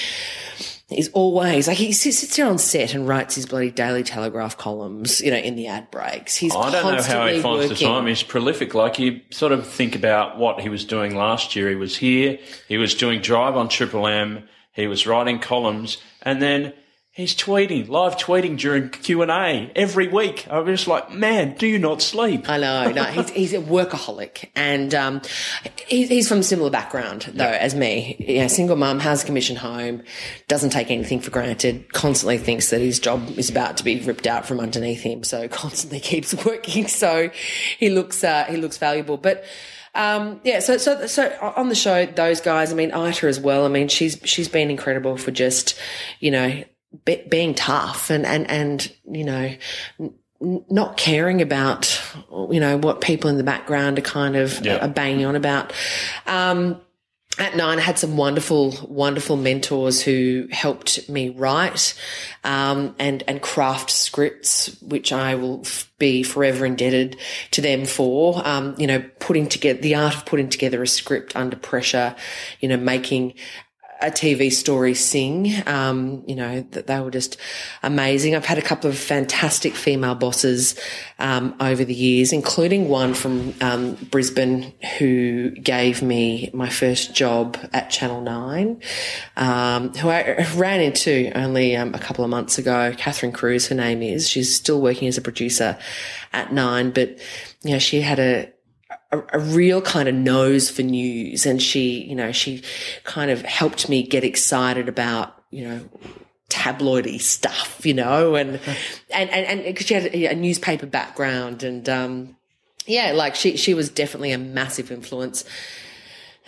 is always like he sits there on set and writes his bloody Daily Telegraph columns, you know, in the ad breaks. He's I don't know how he finds the working. time. He's prolific. Like you sort of think about what he was doing last year. He was here. He was doing Drive on Triple M. He was writing columns, and then He's tweeting, live tweeting during Q and A every week. I'm just like, man, do you not sleep? I know. No, he's, he's a workaholic, and um, he's, he's from a similar background though as me. You know, single mum, has a commission home, doesn't take anything for granted. Constantly thinks that his job is about to be ripped out from underneath him, so constantly keeps working. So he looks uh, he looks valuable, but. Um, yeah, so so so on the show, those guys. I mean, Ita as well. I mean, she's she's been incredible for just, you know, be, being tough and and and you know n- not caring about you know what people in the background are kind of Yeah. are banging on about. Um, at nine, I had some wonderful, wonderful mentors who helped me write um, and and craft scripts, which I will f- be forever indebted to them for. Um, you know, putting together the art of putting together a script under pressure. You know, making a TV story sing. Um, you know, that they were just amazing. I've had a couple of fantastic female bosses um, over the years, including one from um, Brisbane who gave me my first job at Channel 9, um, who I ran into only um, a couple of months ago. Catherine Cruz, her name is. She's still working as a producer at Nine, but, you know, she had a, a, a real kind of nose for news and she, you know, she kind of helped me get excited about, you know, tabloidy stuff, you know, and, and, and, and cause she had a, a newspaper background and, um, yeah, like she, she was definitely a massive influence.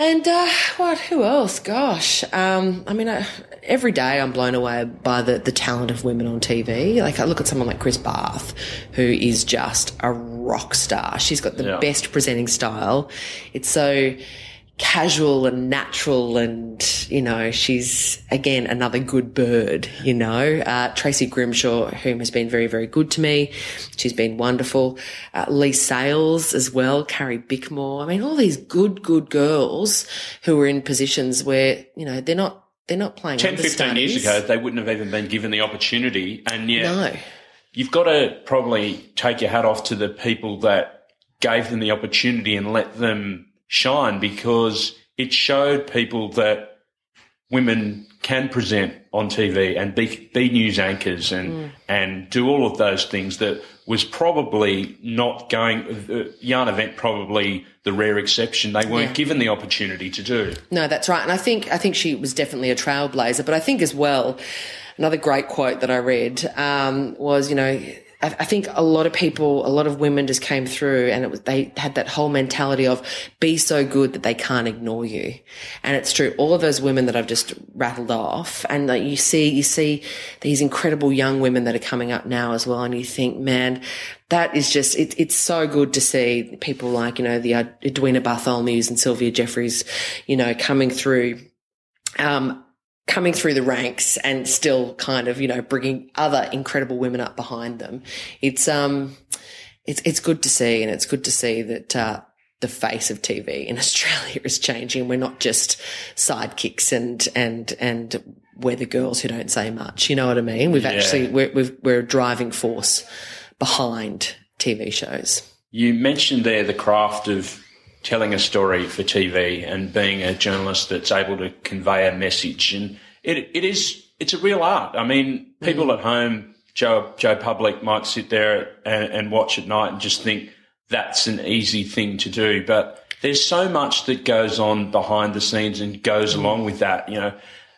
And, uh, what, who else? Gosh. Um, I mean, I, every day I'm blown away by the, the talent of women on TV. Like I look at someone like Chris Bath, who is just a rock star. She's got the Yeah. best presenting style. It's so casual and natural and, you know, she's again another good bird, you know. Uh, Tracy Grimshaw, whom has been very, very good to me. She's been wonderful. Uh, Leigh Sales as well, Carrie Bickmore. I mean, all these good, good girls who are in positions where, you know, they're not, they're not playing 10, 15 years ago, they wouldn't have even been given the opportunity. And yet, No. you've got to probably take your hat off to the people that gave them the opportunity and let them shine because it showed people that women can present on TV and be, be news anchors and and do all of those things that was probably not going. Uh, Jana Wendt probably the rare exception. They weren't Yeah. given the opportunity to do. No, that's right. And I think I think she was definitely a trailblazer. But I think as well, another great quote that I read um, was, you know, I, think a lot of people, a lot of women just came through, and it was they had that whole mentality of be so good that they can't ignore you. And it's true. All of those women that I've just rattled off, and like, you see, you see these incredible young women that are coming up now as well, and you think, man. That is just, it, it's so good to see people like, you know, the uh, Edwina Bartholomew's and Sylvia Jeffreys, you know, coming through um, coming through the ranks and still kind of, you know, bringing other incredible women up behind them. It's, um, it's, it's good to see and it's good to see that, uh, the face of TV in Australia is changing. We're not just sidekicks and, and, and we're the girls who don't say much. You know what I mean? We've actually, we're, we've, we're a driving force behind TV shows. You mentioned there the craft of telling a story for TV and being a journalist that's able to convey a message, and it it is it's a real art. I mean, people mm. at home, Joe Joe Public might sit there and, and watch at night and just think that's an easy thing to do, but there's so much that goes on behind the scenes and goes mm. along with that. You know,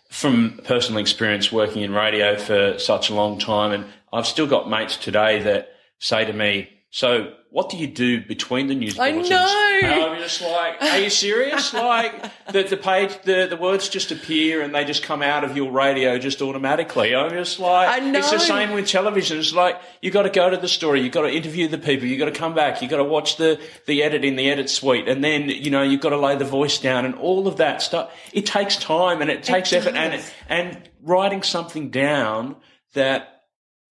from personal experience working in radio for such a long time, and I've still got mates today that say to me, "So, what do you do between the news I bulletins?" know. Um, and I'm just like, "Are you serious? like the the page, the the words just appear and they just come out of your radio just automatically." I'm just like, I know. It's the same with television. It's like you got to go to the story, you got to interview the people, you got to come back, you got to watch the the edit in the edit suite, and then you know you've got to lay the voice down and all of that stuff. It takes time and it takes effort, and does. and writing something down that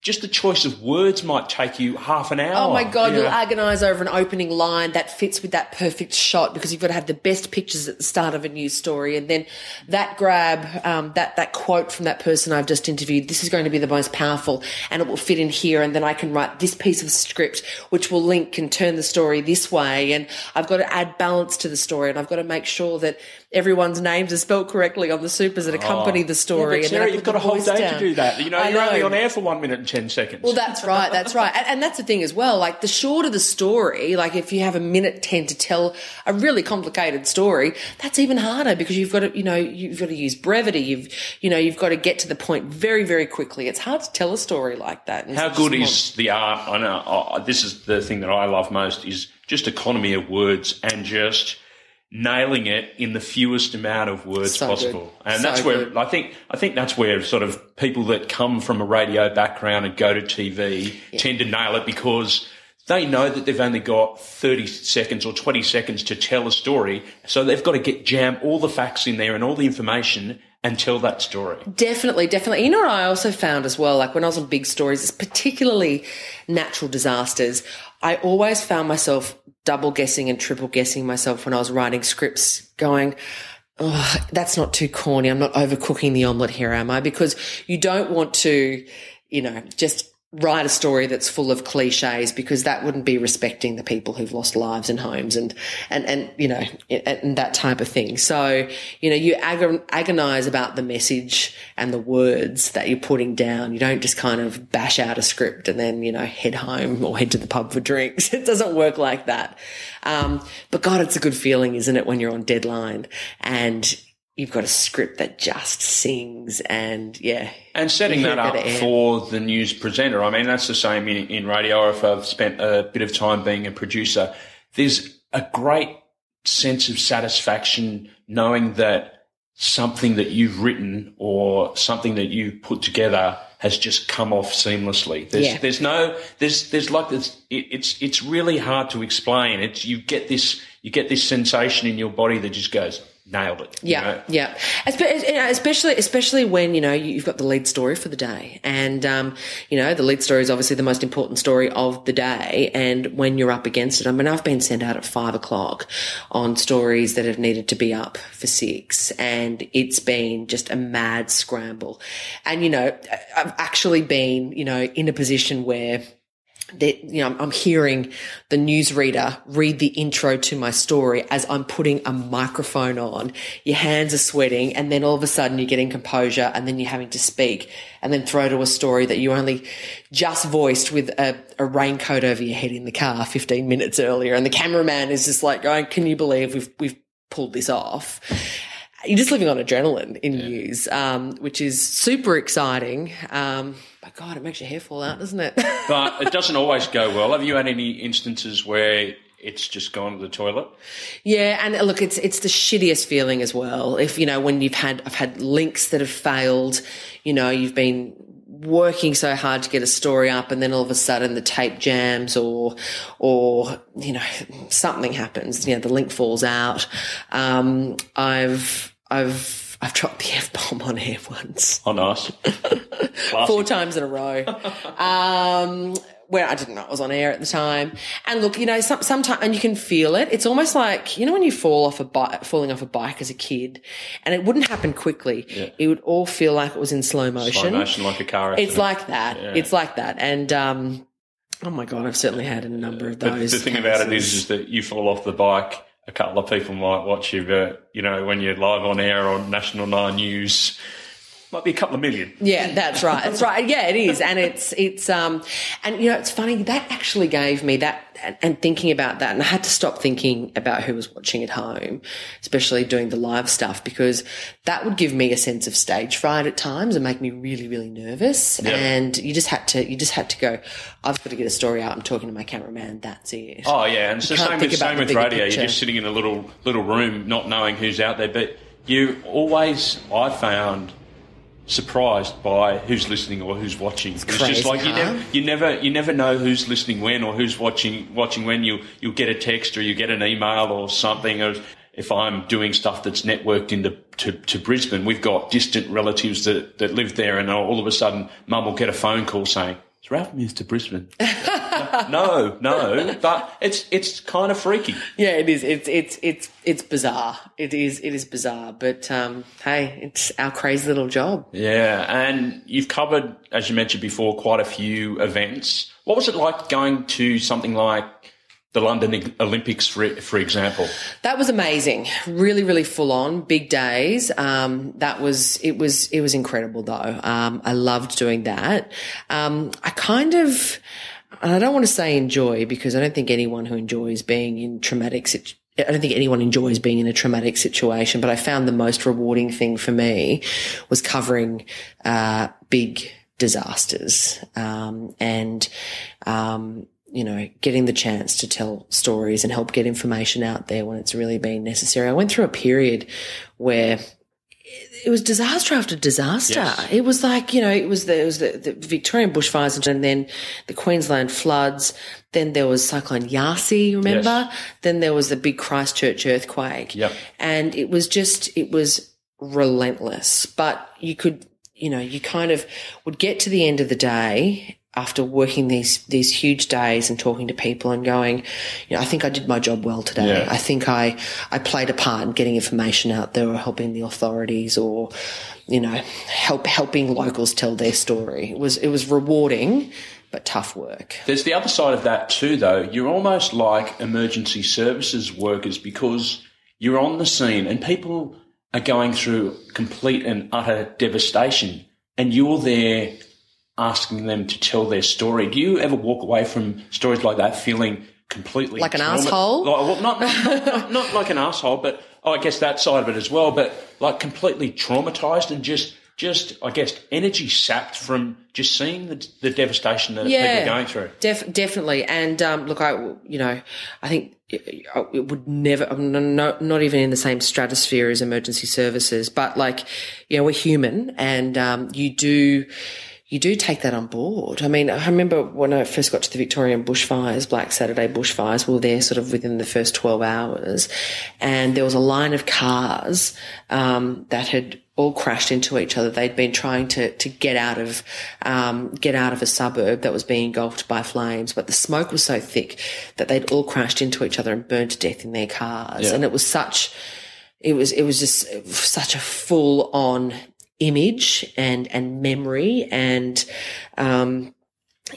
just the choice of words might take you half an hour. Oh my god, you you'll agonise over an opening line that fits with that perfect shot because you've got to have the best pictures at the start of a news story, and then that grab, um, that that quote from that person I've just interviewed. This is going to be the most powerful, and it will fit in here, and then I can write this piece of script which will link and turn the story this way, and I've got to add balance to the story, and I've got to make sure that everyone's names are spelled correctly on the supers that accompany the story. Oh. Yeah, and then Sarah, I you've got a whole day down. to do that. You know, I you're only on air for one minute and ten seconds. Well, that's right. That's right. And, and that's the thing as well. Like the shorter the story, like if you have a minute 10 to tell a really complicated story, that's even harder because you've got to, you know, you've got to use brevity. You've, you know, you've got to get to the point very, very quickly. It's hard to tell a story like that. How good is the art? I know uh, this is the thing that I love most is just economy of words and just nailing it in the fewest amount of words So possible. good. And So that's where good. I think I think that's where sort of people that come from a radio background and go to TV tend to nail it because they know that they've only got 30 seconds or 20 seconds to tell a story. So they've got to get jam all the facts in there and all the information and tell that story. Definitely, definitely. You know what I also found as well, like when I was on big stories, particularly natural disasters, I always found myself double guessing and triple guessing myself when I was writing scripts, going, oh, that's not too corny. I'm not overcooking the omelette here, am I? Because you don't want to, you know, just write a story that's full of cliches because that wouldn't be respecting the people who've lost lives and homes and, and, and, you know, and, that type of thing. So, you know, you agonize about the message and the words that you're putting down. You don't just kind of bash out a script and then, you know, head home or head to the pub for drinks. It doesn't work like that. Um, but God, it's a good feeling, isn't it, when you're on deadline and you've got a script that just sings and yeah. And setting that up go to air. for the news presenter. I mean, that's the same in, in radio, if I've spent a bit of time being a producer. There's a great sense of satisfaction knowing that something that you've written or something that you put together has just come off seamlessly. There's, Yeah. there's no, there's, there's like this, it, it's, it's really hard to explain. It's, you get this, you get this sensation in your body that just goes, nailed it. Yeah, know? yeah. Know, Especially, especially when you know you've got the lead story for the day, and um, you know the lead story is obviously the most important story of the day. And when you're up against it, I mean, I've been sent out at five o'clock on stories that have needed to be up for six, and it's been just a mad scramble. And you know, I've actually been, you know, in a position where that you know I'm- hearing the newsreader read the intro to my story as I'm putting a microphone on. Your hands are sweating, and then all of a sudden you're getting composure, and then you're having to speak, and then throw to a story that you only just voiced with a, a raincoat over your head in the car 15 minutes earlier, and the cameraman is just like going, "Can you believe we've we've pulled this off?" You're just living on adrenaline in news, um, which is super exciting. Um, but God, it makes your hair fall out, doesn't it? but it doesn't always go well. Have you had any instances where it's just gone to the toilet? Yeah, and look, it's it's the shittiest feeling as well. If you know when you've had I've had links that have failed, you know, you've been working so hard to get a story up and then all of a sudden the tape jams or or you know something happens you know the link falls out um i've i've i've dropped the f-bomb on air once Oh, nice. four times in a row. Um, where I didn't know it was on air at the time. And look, you know, some, sometimes, and you can feel it. It's almost like, you know, when you fall off a bike, falling off a bike as a kid and it wouldn't happen quickly. It would all feel like it was in slow motion. Slow motion like a car accident. It's like that. It's like that. And, um, oh my God, I've certainly had a number of But those. the thing about it is, is that you fall off the bike. A couple of people might watch you, but you know when you're live on air on National Nine News, might be a couple of million. Yeah, that's right. That's right. Yeah, it is. And it's, it's, um, and you know, it's funny. That actually gave me that, and, thinking about that, and I had to stop thinking about who was watching at home, especially doing the live stuff, because that would give me a sense of stage fright at times and make me really, really nervous. And you just had to, you just had to go, I've got to get a story out. I'm talking to my cameraman. That's it. Oh yeah, and it's the same with same with radio. picture. You're just sitting in a little little room, not knowing who's out there, but you always, I found, surprised by who's listening or who's watching. It's, crazy, just like you never, you never, you never know who's listening when or who's watching watching when. You you get a text or you get an email or something. Or if I'm doing stuff that's networked into to, to Brisbane, we've got distant relatives that that live there, and all of a sudden, Mum will get a phone call saying. Ralph moved to Brisbane? no, no, but it's it's kind of freaky. Yeah, it is. It's it's it's it's bizarre. It is it is bizarre. But um, hey, it's our crazy little job. Yeah, and you've covered, as you mentioned before, quite a few events. What was it like going to something like the London Olympics, for for example? That was amazing. Really, really full on, big days. Um, that was it was it was incredible though. Um, I loved doing that. Um, I kind of, I don't want to say enjoy because I don't think anyone who enjoys being in traumatic. I don't think anyone enjoys being in a traumatic situation, but I found the most rewarding thing for me was covering uh, big disasters um, and um, you know, getting the chance to tell stories and help get information out there when it's really been necessary. I went through a period where it was disaster after disaster. Yes. It was like, you know, it was the, it was the, the Victorian bushfires and then the Queensland floods. Then there was Cyclone Yasi, remember? Yes. Then there was the big Christchurch earthquake. Yep. And it was just, it was relentless, but you could, you know, you kind of would get to the end of the day after working these these huge days and talking to people and going, you know, I think I did my job well today. Yeah. I think I I played a part in getting information out there or helping the authorities or, you know, help helping locals tell their story. It was it was rewarding but tough work. There's the other side of that too, though. You're almost like emergency services workers because you're on the scene and people are going through complete and utter devastation, and you're there asking them to tell their story. Do you ever walk away from stories like that feeling completely Like an trauma- asshole? Like, well, not, not, not, not like an asshole, but oh, I guess that side of it as well. But like completely traumatized and just, just I guess, energy sapped from just seeing the, the devastation that people are going through. Def- definitely. And um, look, I, you know, I think it, it would never, not even in the same stratosphere as emergency services, but like, you know, we're human and um, you do, you do take that on board. I mean, I remember when I first got to the Victorian bushfires, Black Saturday bushfires, we were there sort of within the first 12 hours. And there was a line of cars um, that had all crashed into each other. They'd been trying to, to get out of, um, get out of a suburb that was being engulfed by flames, but the smoke was so thick that they'd all crashed into each other and burned to death in their cars. Yeah. And it was such, it was, it was just such a full on image and, and memory and, um,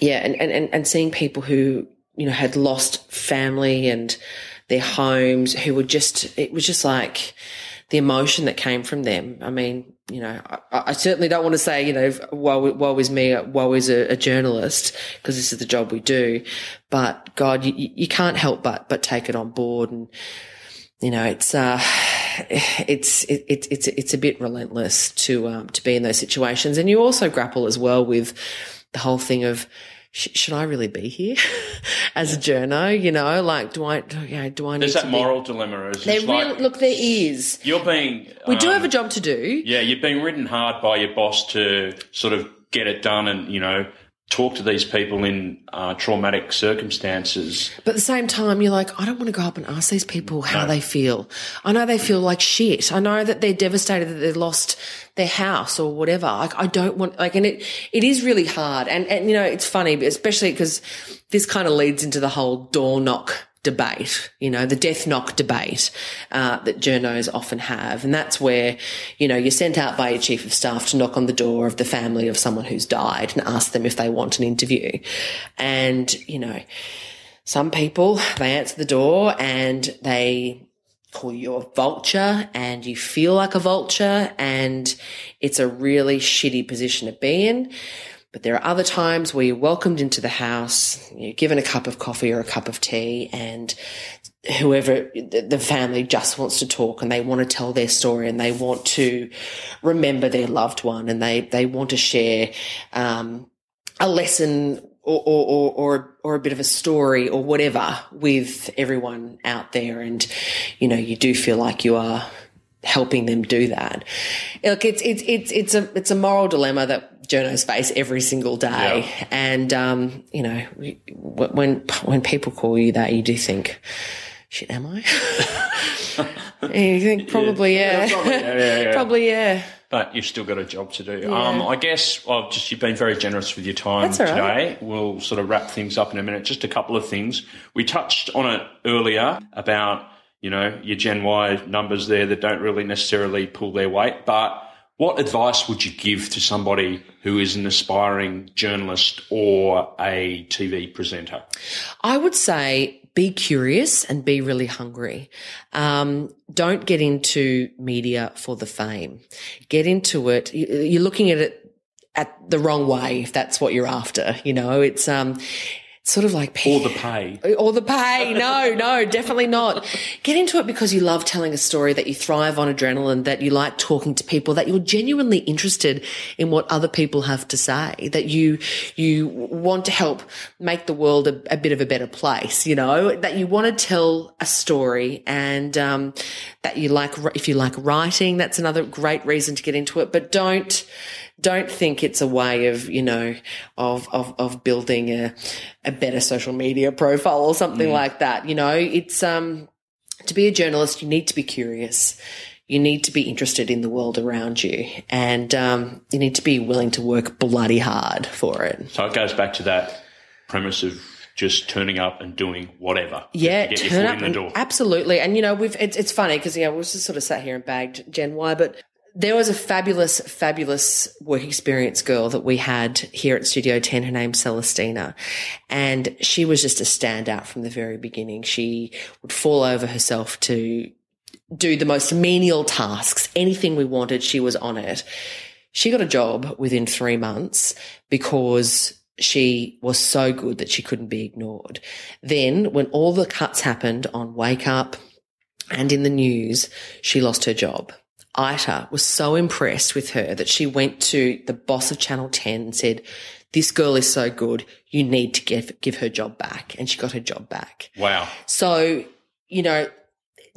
yeah, and, and, and- seeing people who, you know, had lost family and their homes who were just, it was just like the emotion that came from them. I mean, you know, I, I certainly don't want to say, you know, woe, woe is me, woe is a, a journalist, because this is the job we do. But God, you you can't help but, but take it on board. And, you know, it's, uh, it's, it, it's, it's, it's a bit relentless to, um, to be in those situations. And you also grapple as well with the whole thing of, sh- should I really be here as a journo? You know, like, do I, do, you know, do I need There's that be- moral dilemma. Is There really, like, look, there is. you're being. We do um, have a job to do. Yeah, you've been ridden hard by your boss to sort of get it done and, you know, talk to these people in uh, traumatic circumstances. But at the same time, you're like, I don't want to go up and ask these people how they feel. I know they feel like shit. I know that they're devastated that they lost their house or whatever. Like, I don't want, like, and it, it is really hard. And, and, you know, it's funny, especially because this kind of leads into the whole door knock debate, you know, the death knock debate uh, that journos often have. And that's where, you know, you're sent out by your chief of staff to knock on the door of the family of someone who's died and ask them if they want an interview. And, you know, some people, they answer the door and they call you a vulture and you feel like a vulture and it's a really shitty position to be in. But there are other times where you're welcomed into the house, you're given a cup of coffee or a cup of tea and whoever the family just wants to talk and they want to tell their story and they want to remember their loved one and they, they want to share, um, a lesson or, or, or, or, or a bit of a story or whatever with everyone out there. And, you know, you do feel like you are helping them do that. Look, it's, it's, it's, it's a, it's a moral dilemma that journos face every single day. Yeah. And, um, you know, when, when people call you that, you do think, shit, am I? you think probably, yeah. probably, yeah, yeah, yeah. Probably, yeah. but you've still got a job to do. Um, I guess well, just you've been very generous with your time That's all right. today. We'll sort of wrap things up in a minute. Just a couple of things. We touched on it earlier about you know your Gen Y numbers there that don't really necessarily pull their weight, but what advice would you give to somebody who is an aspiring journalist or a TV presenter? I would say be curious and be really hungry. Um, don't get into media for the fame. Get into it. you- You're looking at it at the wrong way if that's what you're after. You know, it's um, sort of like Or the pay? or the pay. No, no, definitely not. Get into it because you love telling a story, that you thrive on adrenaline, that you like talking to people, that you're genuinely interested in what other people have to say, that you, you want to help make the world a, a bit of a better place, you know, that you want to tell a story and, um, that you like, if you like writing, that's another great reason to get into it, but don't, don't think it's a way of you know of of of building a a better social media profile or something like that you know it's um to be a journalist you need to be curious you need to be interested in the world around you and um, you need to be willing to work bloody hard for it So it goes back to that premise of just turning up and doing whatever. Yeah, to get your turn foot up in the and door. absolutely. And you know, we've it's, it's funny because you know we've just sort of sat here and bagged Gen Y, but there was a fabulous, fabulous work experience girl that we had here at Studio Ten. Her name's Celestina, and she was just a standout from the very beginning. She would fall over herself to do the most menial tasks. Anything we wanted, she was on it. She got a job within three months because she was so good that she couldn't be ignored. Then, when all the cuts happened on Wake Up and in the news, she lost her job. Ita was so impressed with her that she went to the boss of Channel 10 and said, This girl is so good, you need to give, give her job back. And she got her job back. Wow. So, you know,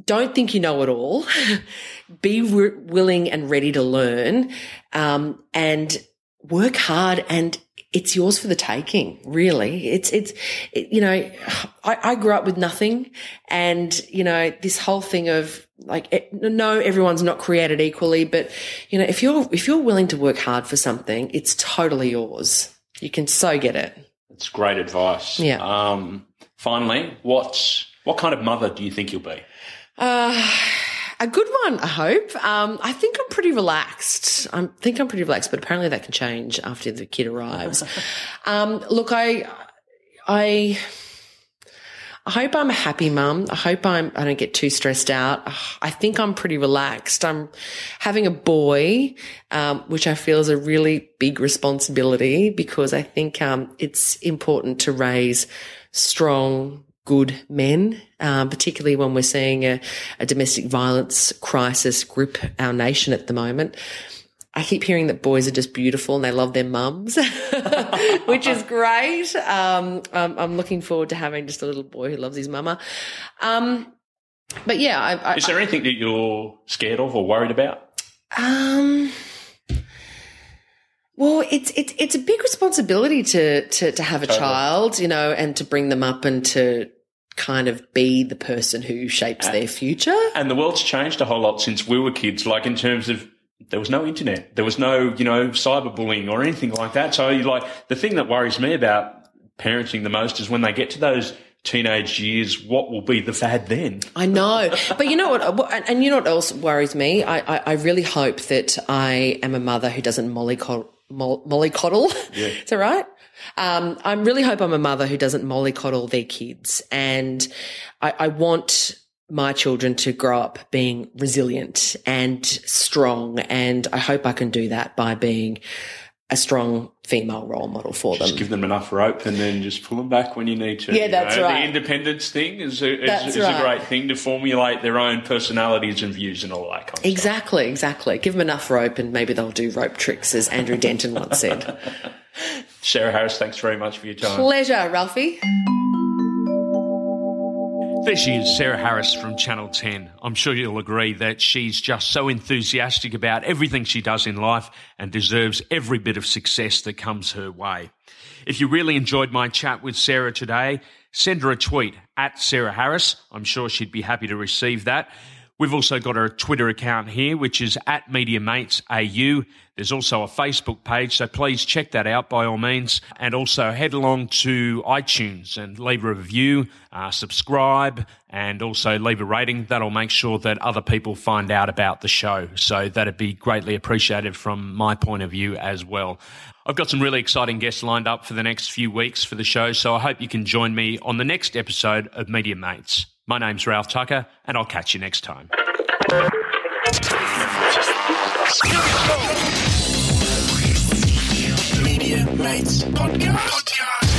don't think you know it all. Be re- willing and ready to learn, um, and work hard. And it's yours for the taking. Really, it's it's it, you know, I, I grew up with nothing, and you know, this whole thing of like, it, no, everyone's not created equally, but you know, if you're if you're willing to work hard for something, it's totally yours. You can so get it. That's great advice. Yeah. Um, finally, what's what kind of mother do you think you'll be? Uh, a good one, I hope. Um, I think I'm pretty relaxed. I think I'm pretty relaxed, but apparently that can change after the kid arrives. um, look, I, I, I hope I'm a happy mum. I hope I'm, I don't get too stressed out. I think I'm pretty relaxed. I'm having a boy, um, which I feel is a really big responsibility because I think, um, it's important to raise strong, good men, um, particularly when we're seeing a, a domestic violence crisis grip our nation at the moment. I keep hearing that boys are just beautiful and they love their mums, which is great. Um, I'm, I'm looking forward to having just a little boy who loves his mama. Um, but yeah, I, I, Is there anything that you're scared of or worried about? um, well, it's it's it's a big responsibility to to to have a Totally. child, you know, and to bring them up and to kind of be the person who shapes their future. And the world's changed a whole lot since we were kids. Like in terms of there was no internet, there was no you know cyberbullying or anything like that. So like the thing that worries me about parenting the most is when they get to those teenage years, what will be the fad then? I know, but you know what? Uh, what- And and you know what else worries me? I I, I really hope that I am a mother who doesn't mollycoddle. Moll, mollycoddle. Is that right? Um, I really hope I'm a mother who doesn't mollycoddle their kids, and I, I want my children to grow up being resilient and strong, and I hope I can do that by being a strong female role model for them. Just give them enough rope and then just pull them back when you need to. Yeah, you that's know? right. The independence thing is a, is, is a great thing to formulate their own personalities and views and all that kind of stuff. Exactly, exactly. Give them enough rope, and maybe they'll do rope tricks, as Andrew Denton once said. Sarah Harris, thanks very much for your time. Pleasure, Ralphie. There she is, Sarah Harris from Channel 10. I'm sure you'll agree that she's just so enthusiastic about everything she does in life and deserves every bit of success that comes her way. If you really enjoyed my chat with Sarah today, send her a tweet at Sarah Harris. I'm sure she'd be happy to receive that. We've also got a Twitter account here, which is at Media Mates AU. There's also a Facebook page, so please check that out by all means. And also head along to iTunes and leave a review, uh, subscribe, and also leave a rating. That'll make sure that other people find out about the show. So that'd be greatly appreciated from my point of view as well. I've got some really exciting guests lined up for the next few weeks for the show, so I hope you can join me on the next episode of Media Mates. My name's Ralph Tucker, and I'll catch you next time. Media Mates Podcast.